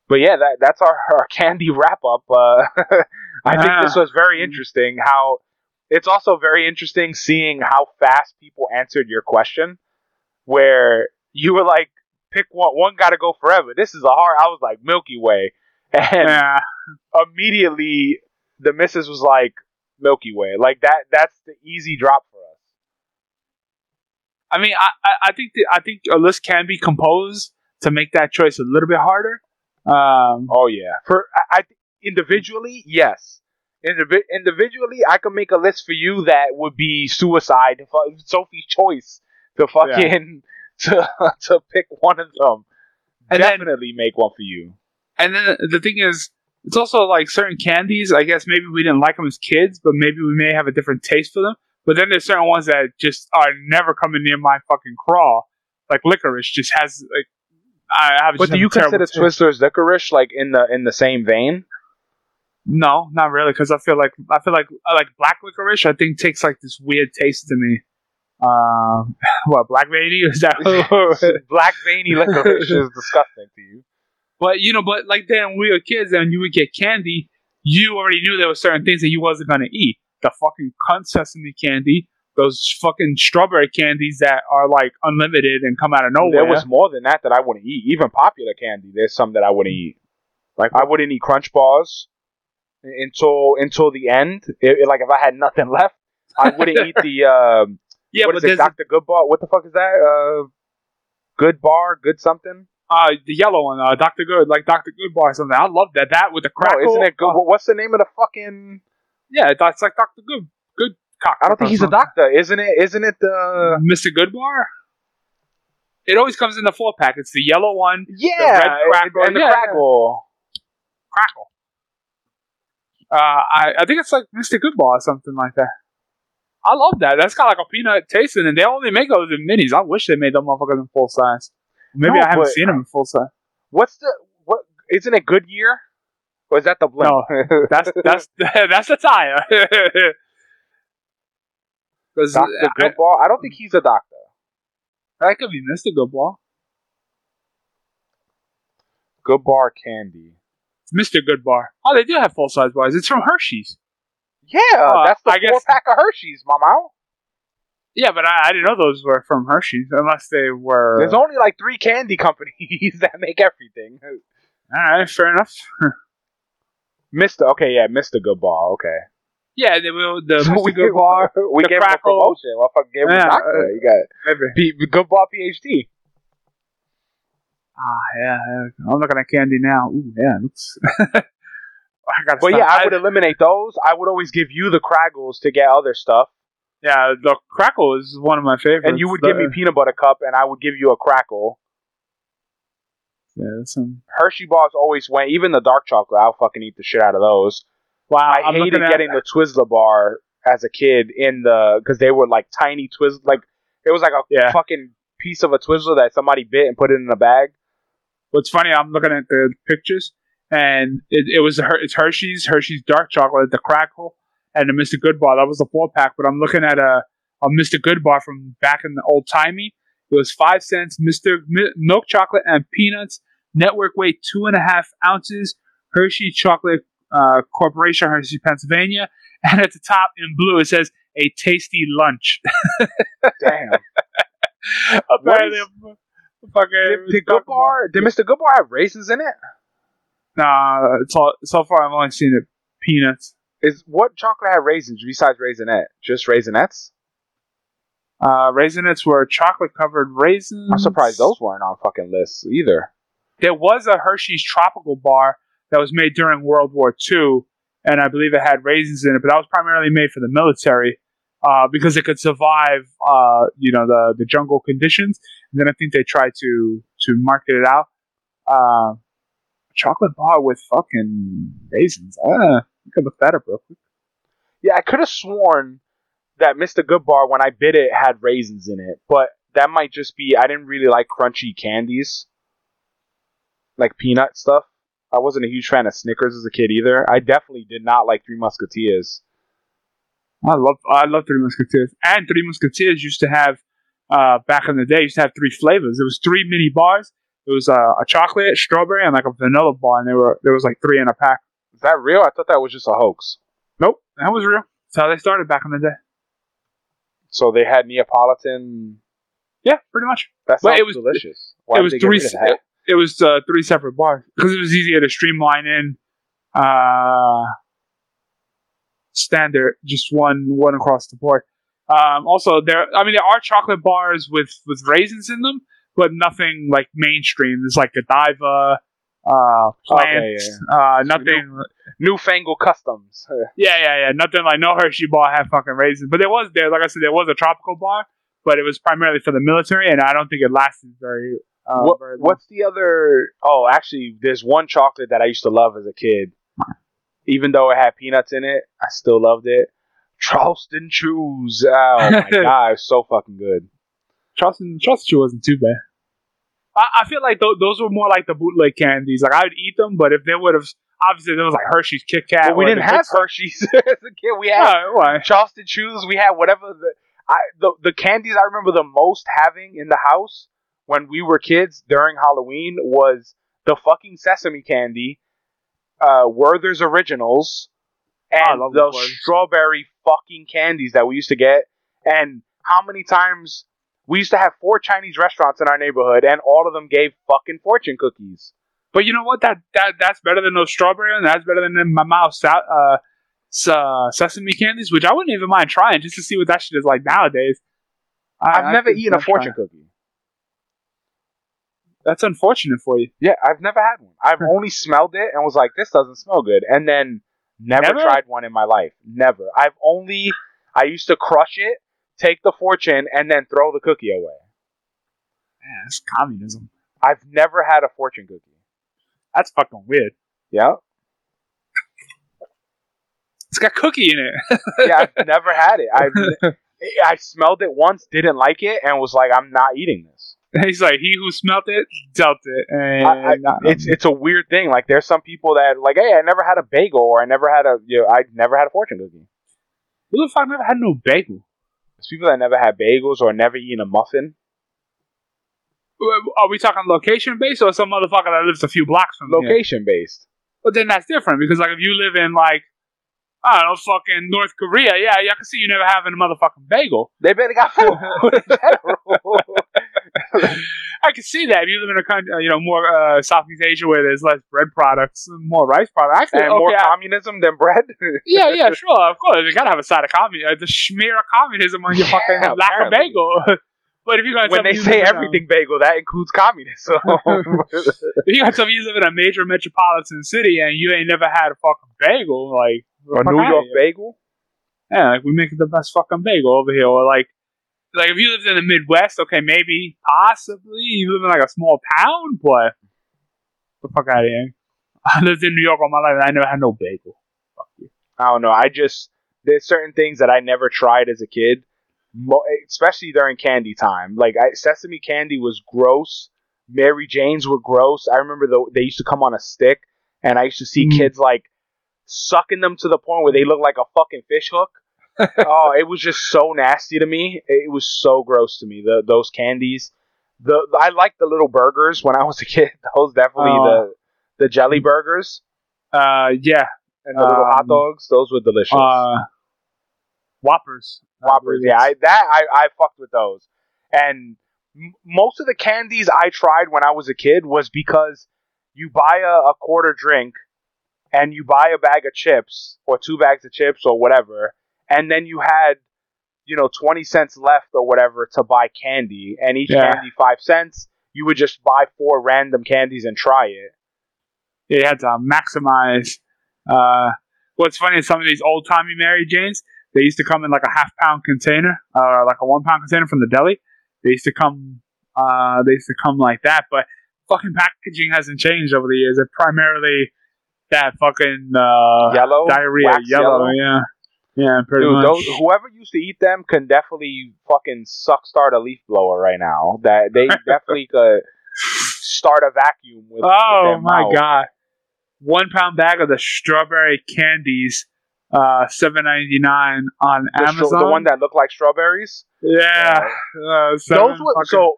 But yeah, that that's our, our candy wrap up. Uh, I think this was very interesting. How it's also very interesting seeing how fast people answered your question, where you were like, "Pick one. One got to go forever." This is a hard. I was like Milky Way, and Yeah. immediately the missus was like Milky Way. Like that. That's the easy drop for us. I mean, I, I, I think I think a list can be composed to make that choice a little bit harder. Um, Oh yeah. For I, I individually, yes. Indivi- individually, I could make a list for you that would be suicide. Sophie's choice to fucking to to pick one of them. And then- Definitely make one for you. and then the thing is, it's also like certain candies. I guess maybe we didn't like them as kids, but maybe we may have a different taste for them. But then there's certain ones that just are never coming near my fucking craw. Like licorice just has like I have. But do you consider taste. Twizzlers licorice like in the in the same vein? No, not really, because I feel like I feel like like black licorice. I think takes like this weird taste to me. Um, what black lady is that? Black veiny licorice is disgusting to you. But you know, but like then when we were kids and you would get candy, you already knew there were certain things that you wasn't gonna eat. The fucking cunt sesame candy, those fucking strawberry candies that are like unlimited and come out of nowhere. There was more than that that I wouldn't eat. Even popular candy, there's some that I wouldn't eat. Like I wouldn't eat Crunch bars until until the end. It, it- like if I had nothing left, I wouldn't eat the um, yeah, what but is it, Doctor Good Bar? What the fuck is that? Uh, good bar, good something. uh the yellow one, uh, Doctor Good, like Doctor Good bar or something. I love that. That with the No, crackle. isn't it good? uh, What's the name of the fucking? yeah, that's like Doctor Good. Good cock. I don't think he's a doctor, isn't it? Isn't it the? Mr. Goodbar? It always comes in the four pack. It's the yellow one, Yeah, red and- crackle, and the yeah. crackle. crackle. Uh, I, I think it's like Mr. Goodbar or something like that. I love that. That's got like a peanut taste in it. They only make those in minis. I wish they made them motherfuckers in full size. Maybe No, I haven't but- seen them in full size. What's the what? Isn't it Goodyear? Or is that the blimp? No, That's that's that's the tire. 'Cause Doctor I- I don't think he's a doctor. that could be Mr. Good Bar. Candy. It's Mr. Goodbar. Oh, they do have full size bars. It's from Hershey's. Yeah, Uh, that's the I guess- four pack of Hershey's, mama. Yeah, but I, I didn't know those were from Hershey's unless they were. There's only like three candy companies that make everything. All right, fair enough. Mister, okay, yeah, Mister Good Bar, okay. Yeah, will. The we, Good Bar. we the gave him a crackle. promotion. Fuck, gave him Yeah, a doctor. uh, you got. P- Good Bar PhD. Ah, yeah, yeah. I'm looking at candy now. Ooh, yeah, looks. I gotta. But stop. yeah, I would eliminate those. I would always give you the Craggles to get other stuff, Yeah, the crackle is one of my favorites. and you would The- give me peanut butter cup, and I would give you a Crackle. Yeah, that's some- Hershey bars always went. Even the dark chocolate, I'll fucking eat the shit out of those. Wow, I I'm hated getting the Twizzler bar as a kid in the because they were like tiny Twizzler. Like it was like a Yeah. fucking piece of a Twizzler that somebody bit and put it in a bag. What's funny, I'm looking at the pictures, and it, it was Her- it's Hershey's, Hershey's dark chocolate, the crackle, and the Mr. Good Bar. That was the four pack. But I'm looking at a a Mr. Good Bar from back in the old timey. It was five cents. Mr. Mi- milk chocolate and peanuts. Network weight two and a half ounces. Hershey Chocolate uh, Corporation, Hershey, Pennsylvania. And at the top in blue, it says a tasty lunch. Damn. Apparently, fucking did, did Good Bar? Did Mr. Good Bar have raisins in it? Nah, it's all, so far I've only seen it peanuts. Is what chocolate had raisins besides raisinet? Just raisinets? Uh, raisinets were chocolate covered raisins. I'm surprised those weren't on fucking lists either. There was a Hershey's tropical bar that was made during World War II, and I believe it had raisins in it, but that was primarily made for the military uh, because it could survive, uh, you know, the the jungle conditions. And then I think they tried to to market it out. Uh, chocolate bar with fucking raisins. Ah, you could look that up real quick. Yeah, I could have sworn that Mr. Good Bar when I bit it had raisins in it, but that might just be I didn't really like crunchy candies, like peanut stuff. I wasn't a huge fan of Snickers as a kid either. I definitely did not like Three Musketeers. I love I love Three Musketeers, and Three Musketeers used to have uh, back in the day used to have three flavors. There was three mini bars. It was uh, a chocolate, strawberry, and like a vanilla bar, and there were there was like three in a pack. Is that real? I thought that was just a hoax. Nope, that was real. That's how they started back in the day. So they had Neapolitan. Yeah, pretty much. That But sounds it was- delicious. Why it was three. that? It, was uh, three separate bars because it was easier to streamline in. Uh, standard, just one one across the board. Um, also, there. I mean, there are chocolate bars with with raisins in them, but nothing like mainstream. There's like Godiva, uh, Okay, plant, uh, nothing. Newfangled customs. Yeah, yeah, yeah. Nothing like no Hershey bar had fucking raisins, but there was there. Like I said, there was a tropical bar, but it was primarily for the military, and I don't think it lasted very. Uh, what, very what's the other? Oh, actually, there's one chocolate that I used to love as a kid. Even though it had peanuts in it, I still loved it. Charleston Chews. Oh my god, it's so fucking good. Charleston Charleston Chew wasn't too bad. I, I feel like th- those were more like the bootleg candies. Like I would eat them, but if they would have, obviously there was like Hershey's Kit Kat. But we didn't have Kit- Hershey's as a kid. We had Yeah, why? Charleston Chews. We had whatever the I the the candies I remember the most having in the house when we were kids during Halloween was the fucking sesame candy, uh, Werther's Originals, and love those strawberry fucking candies that we used to get. And how many times we used to have four Chinese restaurants in our neighborhood, and all of them gave fucking fortune cookies. But you know what? That that that's better than those strawberry, and that's better than my mouth uh, uh, sesame candies, which I wouldn't even mind trying just to see what that shit is like nowadays. I- I've I never eaten a fortune cookie. That's unfortunate for you. Yeah, I've never had one. I've only smelled it and was like, this doesn't smell good. And then never, Never? tried one in my life. Never. I've only, I used to crush it, take the fortune, and then throw the cookie away. Man, that's communism. I've never had a fortune cookie. That's fucking weird. Yeah? It's got cookie in it. Yeah, I've never had it. I've, I smelled it once, didn't like it, and was like, I'm not eating this. He's like, he who smelt it dealt it, and I, I, it's it's a weird thing. Like, there's some people that, like, hey, I never had a bagel, or I never had a, you know, I never had a fortune cookie. who the fuck never had no bagel? There's people that never had bagels or never eaten a muffin. Are we talking location based or some motherfucker that lives a few blocks from here? Location based. But then that's different because like if you live in like I don't know, fucking North Korea, yeah, yeah, I can see you never having a motherfucking bagel. They better got food. I can see that if you live in a country, uh, you know, more uh, Southeast Asia where there's less bread products, more rice products. Actually, and more I- communism than bread. yeah, yeah, sure, of course. You gotta have a side of communism, uh, the smear of communism on your Yeah, fucking lack of bagel. but if you got when they say everything bagel, that includes communism. if you got something you live in a major metropolitan city and you ain't never had a fucking bagel, like a New York bagel. Yeah, like we make the best fucking bagel over here. Or like, like if you lived in the Midwest, okay, maybe, possibly you live in like a small town, but the fuck out of here. I lived in New York all my life, and I never had no bagel. Fuck you. I don't know. I just there's certain things that I never tried as a kid, especially during candy time. Like I, sesame candy was gross. Mary Janes were gross. I remember the, they used to come on a stick, and I used to see Mm. kids like sucking them to the point where they look like a fucking fish hook. Oh, it was just so nasty to me. It was so gross to me. The those candies. The I liked the little burgers when I was a kid. Those definitely Oh. the the jelly burgers Uh, yeah, and the little hot Um, dogs. Those were delicious. uh, Whoppers. Whoppers. Yeah, I, that I, I fucked with those. And m- most of the candies I tried when I was a kid was because you buy a, a quarter drink and you buy a bag of chips or two bags of chips or whatever, and then you had you know 20 cents left or whatever to buy candy, and each Yeah. candy five cents. You would just buy four random candies and try it. you had to maximize. Uh, What's funny is some of these old timey Mary Janes, they used to come in like a half pound container, or like a one pound container from the deli. They used to come, uh, they used to come like that. But fucking packaging hasn't changed over the years. They're primarily that fucking uh, Yellow, diarrhea, wax yellow, yeah, yeah, pretty Dude, much. those, whoever used to eat them can definitely fucking suck start a leaf blower right now. That they definitely could start a vacuum with. oh with my mouth. god! One pound bag of the strawberry candies, uh, seven ninety nine on The, stro- Amazon. the one that looked like strawberries. yeah, uh, seven those were fucking- so.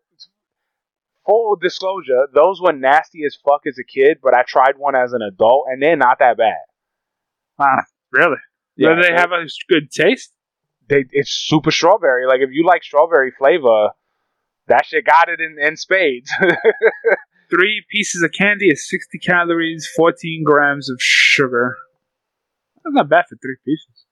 Full disclosure, those were nasty as fuck as a kid, but I tried one as an adult, and they're not that bad. Ah, really? Yeah, Do they have a good taste? they it's super strawberry. Like if you like strawberry flavor, that shit got it in, in spades. Three pieces of candy is 60 calories, 14 grams of sugar. That's not bad for three pieces.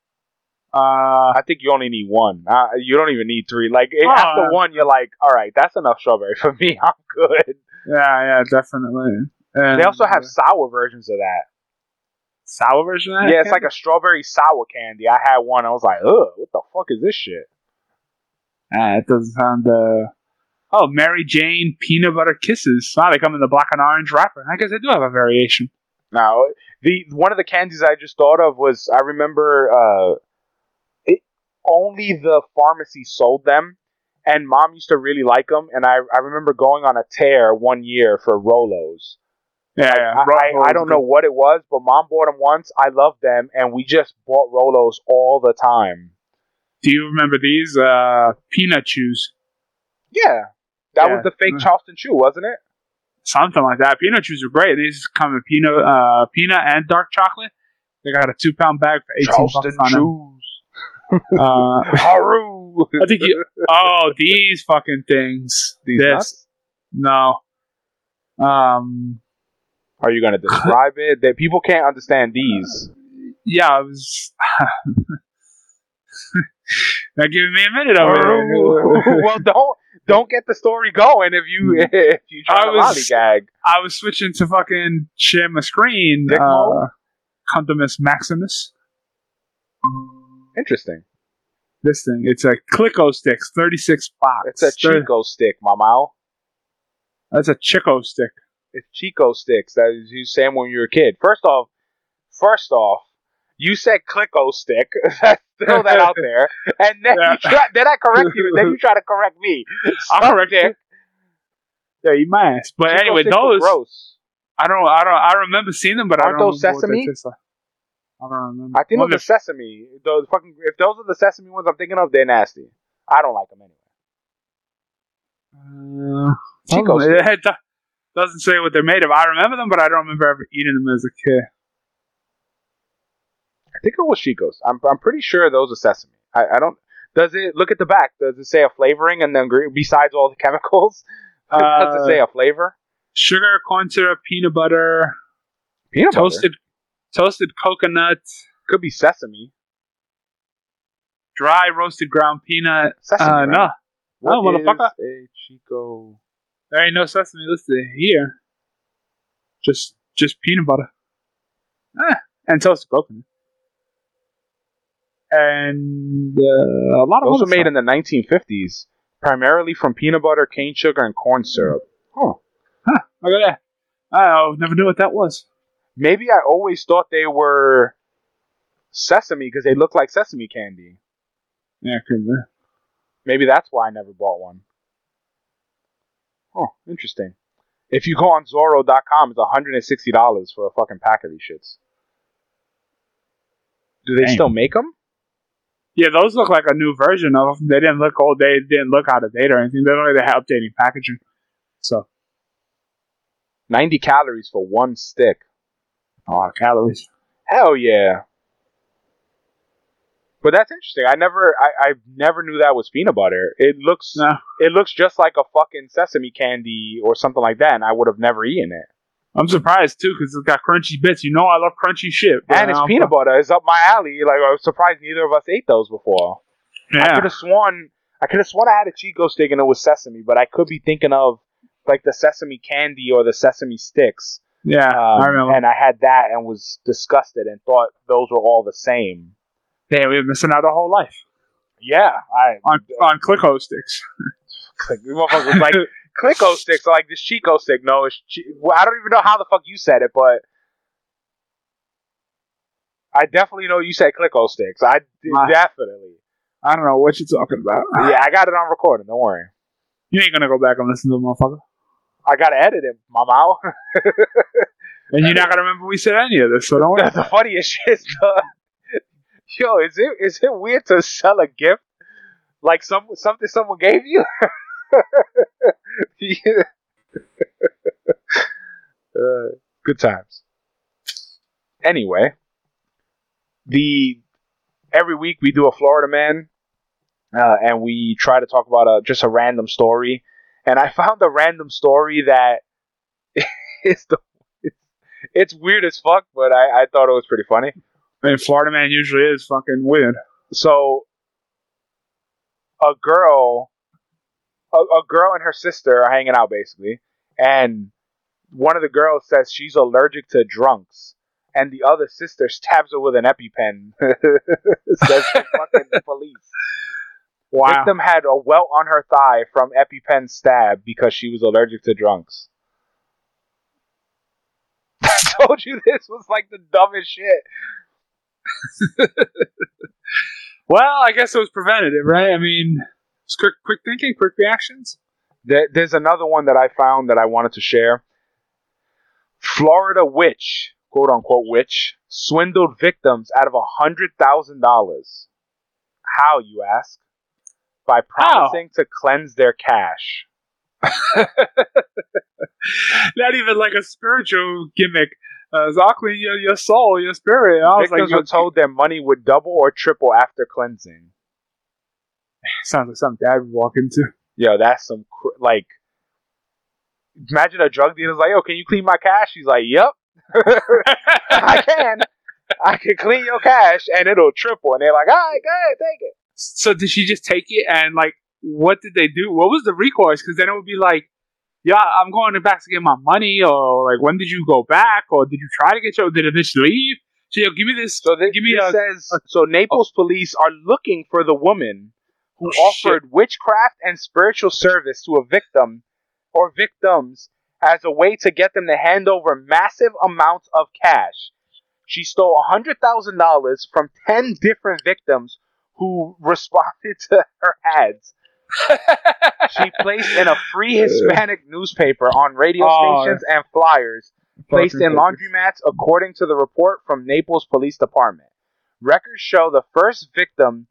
Uh, I think you only need one. Uh, you don't even need three. Like Oh, after one, you're like, all right, that's enough strawberry for me. I'm good. yeah, yeah, definitely. And They also have sour versions of that. Sour version of that? Yeah, it's like a strawberry sour candy. I had one. I was like, ugh, what the fuck is this shit? Ah, it doesn't sound. Uh... Oh, Mary Jane peanut butter kisses. Ah, they come in the black and orange wrapper. I guess they do have a variation. Now, the one of the candies I just thought of was I remember uh, it only the pharmacy sold them, and mom used to really like them. And I I remember going on a tear one year for Rolos. Yeah, yeah. I, I, don't know what it was, but mom bought them once. I loved them, and we just bought Rolos all the time. Do you remember these? Uh, peanut chews. Yeah, that Yeah. was the fake Mm. Charleston chew, wasn't it? Something like that. Peanut chews are great. These come in peanut, uh, peanut and dark chocolate. They got a two pound bag for eighteen Charleston bucks on them. Uh, Haru. I think you. Oh, these fucking things. These this. nuts? No. Um. Are you gonna describe it? That people can't understand these. Yeah, I was. now give me a minute over here. well, don't don't get the story going if you if you try I to was- lollygag. I was switching to fucking share my screen. Uh? Maximus. Interesting. This thing. It's a Clicko sticks, 36 box. It's a Chick-O-Stick, Mamau. That's a Chick-O-Stick. It's Chick-O-Sticks that you saying when you were a kid. First off, first off, you said Clicko stick. Throw that out there, and then Yeah. you try, then I correct you. Then you try to correct me. I'll Suck correct you. Yeah, you ass. But Chico anyway, those gross. I don't, I don't, I remember seeing them, but Aren't I don't those sesame? I don't remember. I think Well, those are sesame. Those fucking. If those are the sesame ones I'm thinking of, they're nasty. I don't like them anyway. Uh, Chico it had- doesn't say what they're made of. I remember them, but I don't remember ever eating them as a kid. I think it was Chico's. I'm I'm pretty sure those are sesame. I, I don't. Does it look at the back? Does it say a flavoring and then besides all the chemicals? does Uh, it say a flavor? Sugar, corn syrup, peanut butter, Peanut butter toasted, toasted coconut, could be sesame. dry roasted ground peanut. Sesame. Uh, right? no, What no, motherfucker. a Chico? There ain't no sesame listed here. Just, just peanut butter. Ah, and toasted coconut. And uh, a lot of Those were made stuff. in the 1950s, primarily from peanut butter, cane sugar, and corn syrup. Huh. Look at that. I never knew what that was. Maybe I always thought they were sesame because they look like sesame candy. Yeah, could be. Maybe that's why I never bought one. Oh, interesting. If you go on Zorro.com, it's $160 for a fucking pack of these shits. Do they Dang. still make them? Yeah, those look like a new version of them. They didn't look old. They didn't look out of date or anything. They look like they had updating packaging. So 90 calories for one stick. a lot of calories. Hell yeah. But that's interesting. I never, I, I never knew that was peanut butter. It looks, it looks just like a fucking sesame candy or something like that, and I would have never eaten it. I'm surprised too because it's got crunchy bits. You know I love crunchy shit. and it's peanut butter. It's up my alley. Like I was surprised neither of us ate those before. Yeah. I could have sworn, I could have sworn I had a Chick-O-Stick and it was sesame, but I could be thinking of like the sesame candy or the sesame sticks. Yeah, Um, I remember. and I had that and was disgusted and thought those were all the same. Damn, we were missing out our whole life Yeah, I on on Clicko sticks. click. the motherfucker was like Clicko sticks are like this Chick-O-Stick. No, it's chi- well, I don't even know how the fuck you said it, but I definitely know you said Clicko sticks. I Ah. definitely. I don't know what you're talking about. Yeah, I got it on recording. Don't worry. You ain't gonna go back and listen to the motherfucker, I gotta edit it, mama. and you're not gonna remember we said any of this. So don't worry. That's the funniest shit. Though. Yo, is it is it weird to sell a gift like some something someone gave you? Uh, good times. Anyway, the every week we do a Florida man, uh, and we try to talk about a just a random story. And I found a random story that is the it's, it's weird as fuck, but I, I thought it was pretty funny. I mean, Florida man usually is fucking weird. So, a girl, a, a girl and her sister are hanging out basically, and one of the girls says she's allergic to drunks, and the other sister stabs her with an EpiPen. says the fucking police. Wow. Victim had a welt on her thigh from EpiPen stab because she was allergic to drunks. I told you this was like the dumbest shit. Well, I guess it was preventative, right? I mean, quick, quick thinking, quick reactions. There, there's another one that I found that I wanted to share. Florida witch, quote unquote witch, swindled victims out of a hundred thousand dollars. How, you ask? By promising to cleanse their cash. Not even like a spiritual gimmick. Uh, it's your, your soul, your spirit. I was Victims like, were told their money would double or triple after cleansing. sounds like something dad would walk into. Yo, that's some cr- like. Imagine a drug dealer's like, "Yo, can you clean my cash?" He's like, "Yep, I can. I can clean your cash, and it'll triple." And they're like, "All right, go ahead, take it." So did she just take it and like, what did they do? What was the recourse? Because then it would be like, yeah, I'm going back to get my money, or like, when did you go back, or did you try to get your? Did a bitch leave? So yo, give me this. So this, give me this a. says so Naples police are looking for the woman who Oh, shit. offered witchcraft and spiritual service to a victim or victims as a way to get them to hand over massive amounts of cash. She stole $100,000 from 10 different victims who responded to her ads. She placed in a free Hispanic newspaper on radio Oh. stations and flyers placed in laundromats according to the report from Naples Police Department. Records show the first victim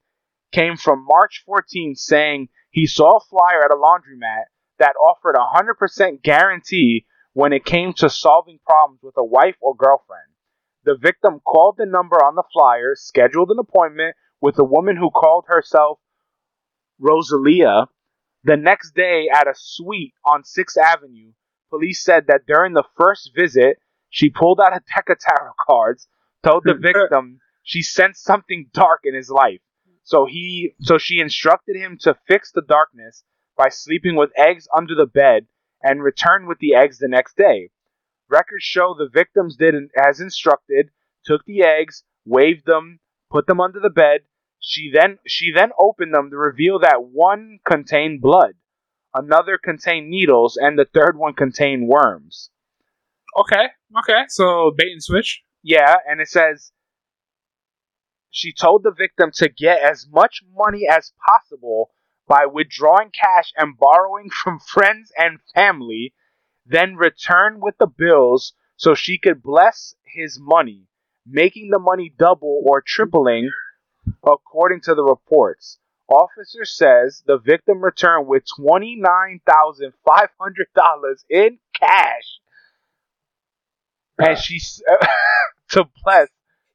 came from March 14 saying he saw a flyer at a laundromat that offered a 100% guarantee when it came to solving problems with a wife or girlfriend. The victim called the number on the flyer, scheduled an appointment with a woman who called herself Rosalia. The next day at a suite on 6th Avenue, police said that during the first visit, she pulled out a deck of tarot cards, told the victim she sensed something dark in his life. So he so she instructed him to fix the darkness by sleeping with eggs under the bed and return with the eggs the next day. Records show the victims did as instructed, took the eggs, waved them, put them under the bed. She then she then opened them to reveal that one contained blood, another contained needles, and the third one contained worms. Okay, okay. So bait and switch. Yeah, and it says she told the victim to get as much money as possible by withdrawing cash and borrowing from friends and family, then return with the bills so she could bless his money, making the money double or tripling according to the reports. Officer says the victim returned with $29,500 in cash. And she to bless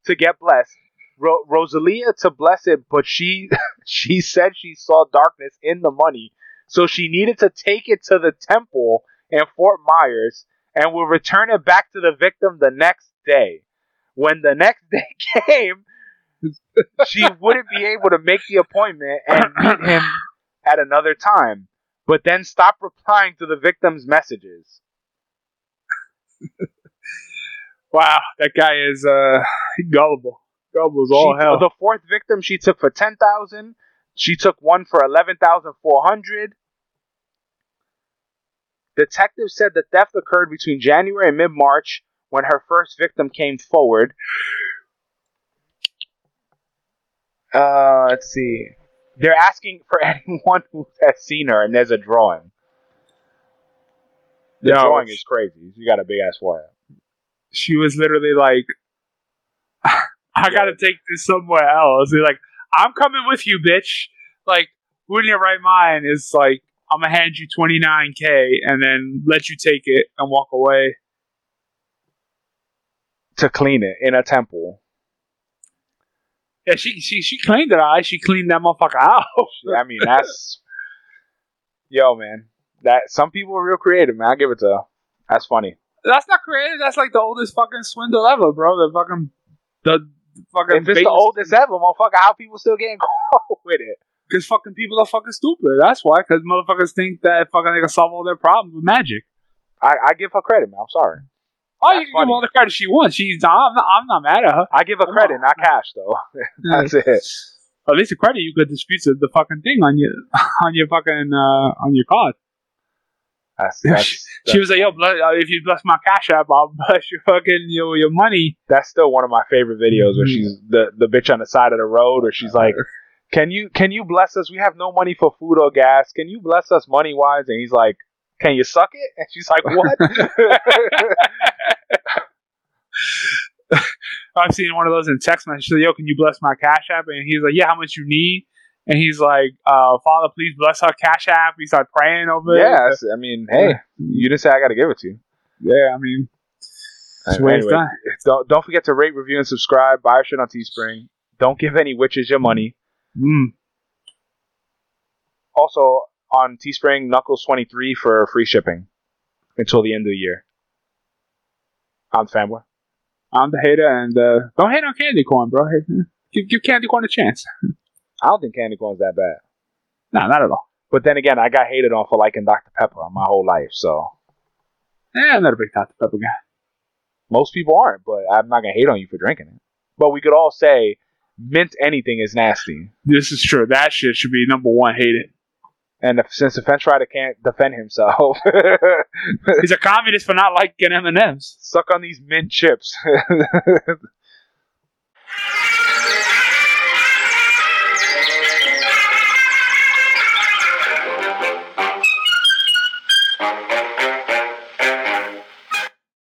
to get blessed. Ro- Rosalia to bless it, but she she said she saw darkness in the money, so she needed to take it to the temple in Fort Myers and will return it back to the victim the next day. When the next day came, she wouldn't be able to make the appointment and meet him at another time, but then stop replying to the victim's messages. Wow, that guy is uh gullible. Gullible all She- hell. The fourth victim she took for ten thousand. She took one for eleven thousand four hundred. Detectives said the theft occurred between January and mid March when her first victim came forward. Uh, let's see. They're asking for anyone who has seen her, and there's a drawing. The Yo, drawing is crazy. You got a big ass forehead. she was literally like, I gotta take this somewhere else. They're like, I'm coming with you, bitch. Like, who in your right mind is like, I'm gonna hand you 29k and then let you take it and walk away. To clean it in a temple. Yeah, she she she cleaned it. I she cleaned that motherfucker out. I mean, that's yo, man. That some people are real creative, man. I give it to. her. That's funny. That's not creative. That's like the oldest fucking swindle ever, bro. The fucking the fucking If it's the oldest ever, motherfucker, how people still getting caught with it? because fucking people are fucking stupid. That's why. Because motherfuckers think that fucking they can solve all their problems with magic. I, I give her credit, man. I'm sorry. Oh, you can give all the credit she wants. She's I'm not, I'm not mad at her. I give her Come credit, on. not cash, though. That's it. At least the credit you could dispute the, fucking thing on your on your fucking uh, on your card. That's, that's, She was like, "Yo, bless, uh, if you bless my cash app, I'll bless your fucking your your money." that's still one of my favorite videos where Mhm. she's the the bitch on the side of the road, where she's like, "Can you can you bless us? We have no money for food or gas. Can you bless us money wise?" And he's like, "Can you suck it?" And she's like, "What?" I've seen one of those in text message. She's like, Yo, can you bless my cash app? And he's like, Yeah, how much you need? And he's like, uh, Father, please bless our cash app. He started praying over yeah, it. that's- I mean, hey, you didn't say I got to give it to you. Yeah, I mean, That's the way it's done. don't don't forget to rate, review, and subscribe. Buy our shit on Teespring. Don't give any witches your money. mm, Also on Teespring, Knuckles twenty three for free shipping until the end of the year. I'm the fanboy. I'm the hater, and uh, don't hate on candy corn, bro. Give, give candy corn a chance. I don't think candy corn's that bad. Nah, not at all. But then again, I got hated on for liking Dr Pepper my whole life, so Yeah, I'm not a big Dr. Pepper guy. most people aren't. But I'm not gonna hate on you for drinking it. But we could all say mint anything is nasty. This is true. That shit should be number one hated. And if, since the French rider can't defend himself, He's a communist for not liking M and M's. suck on these mint chips.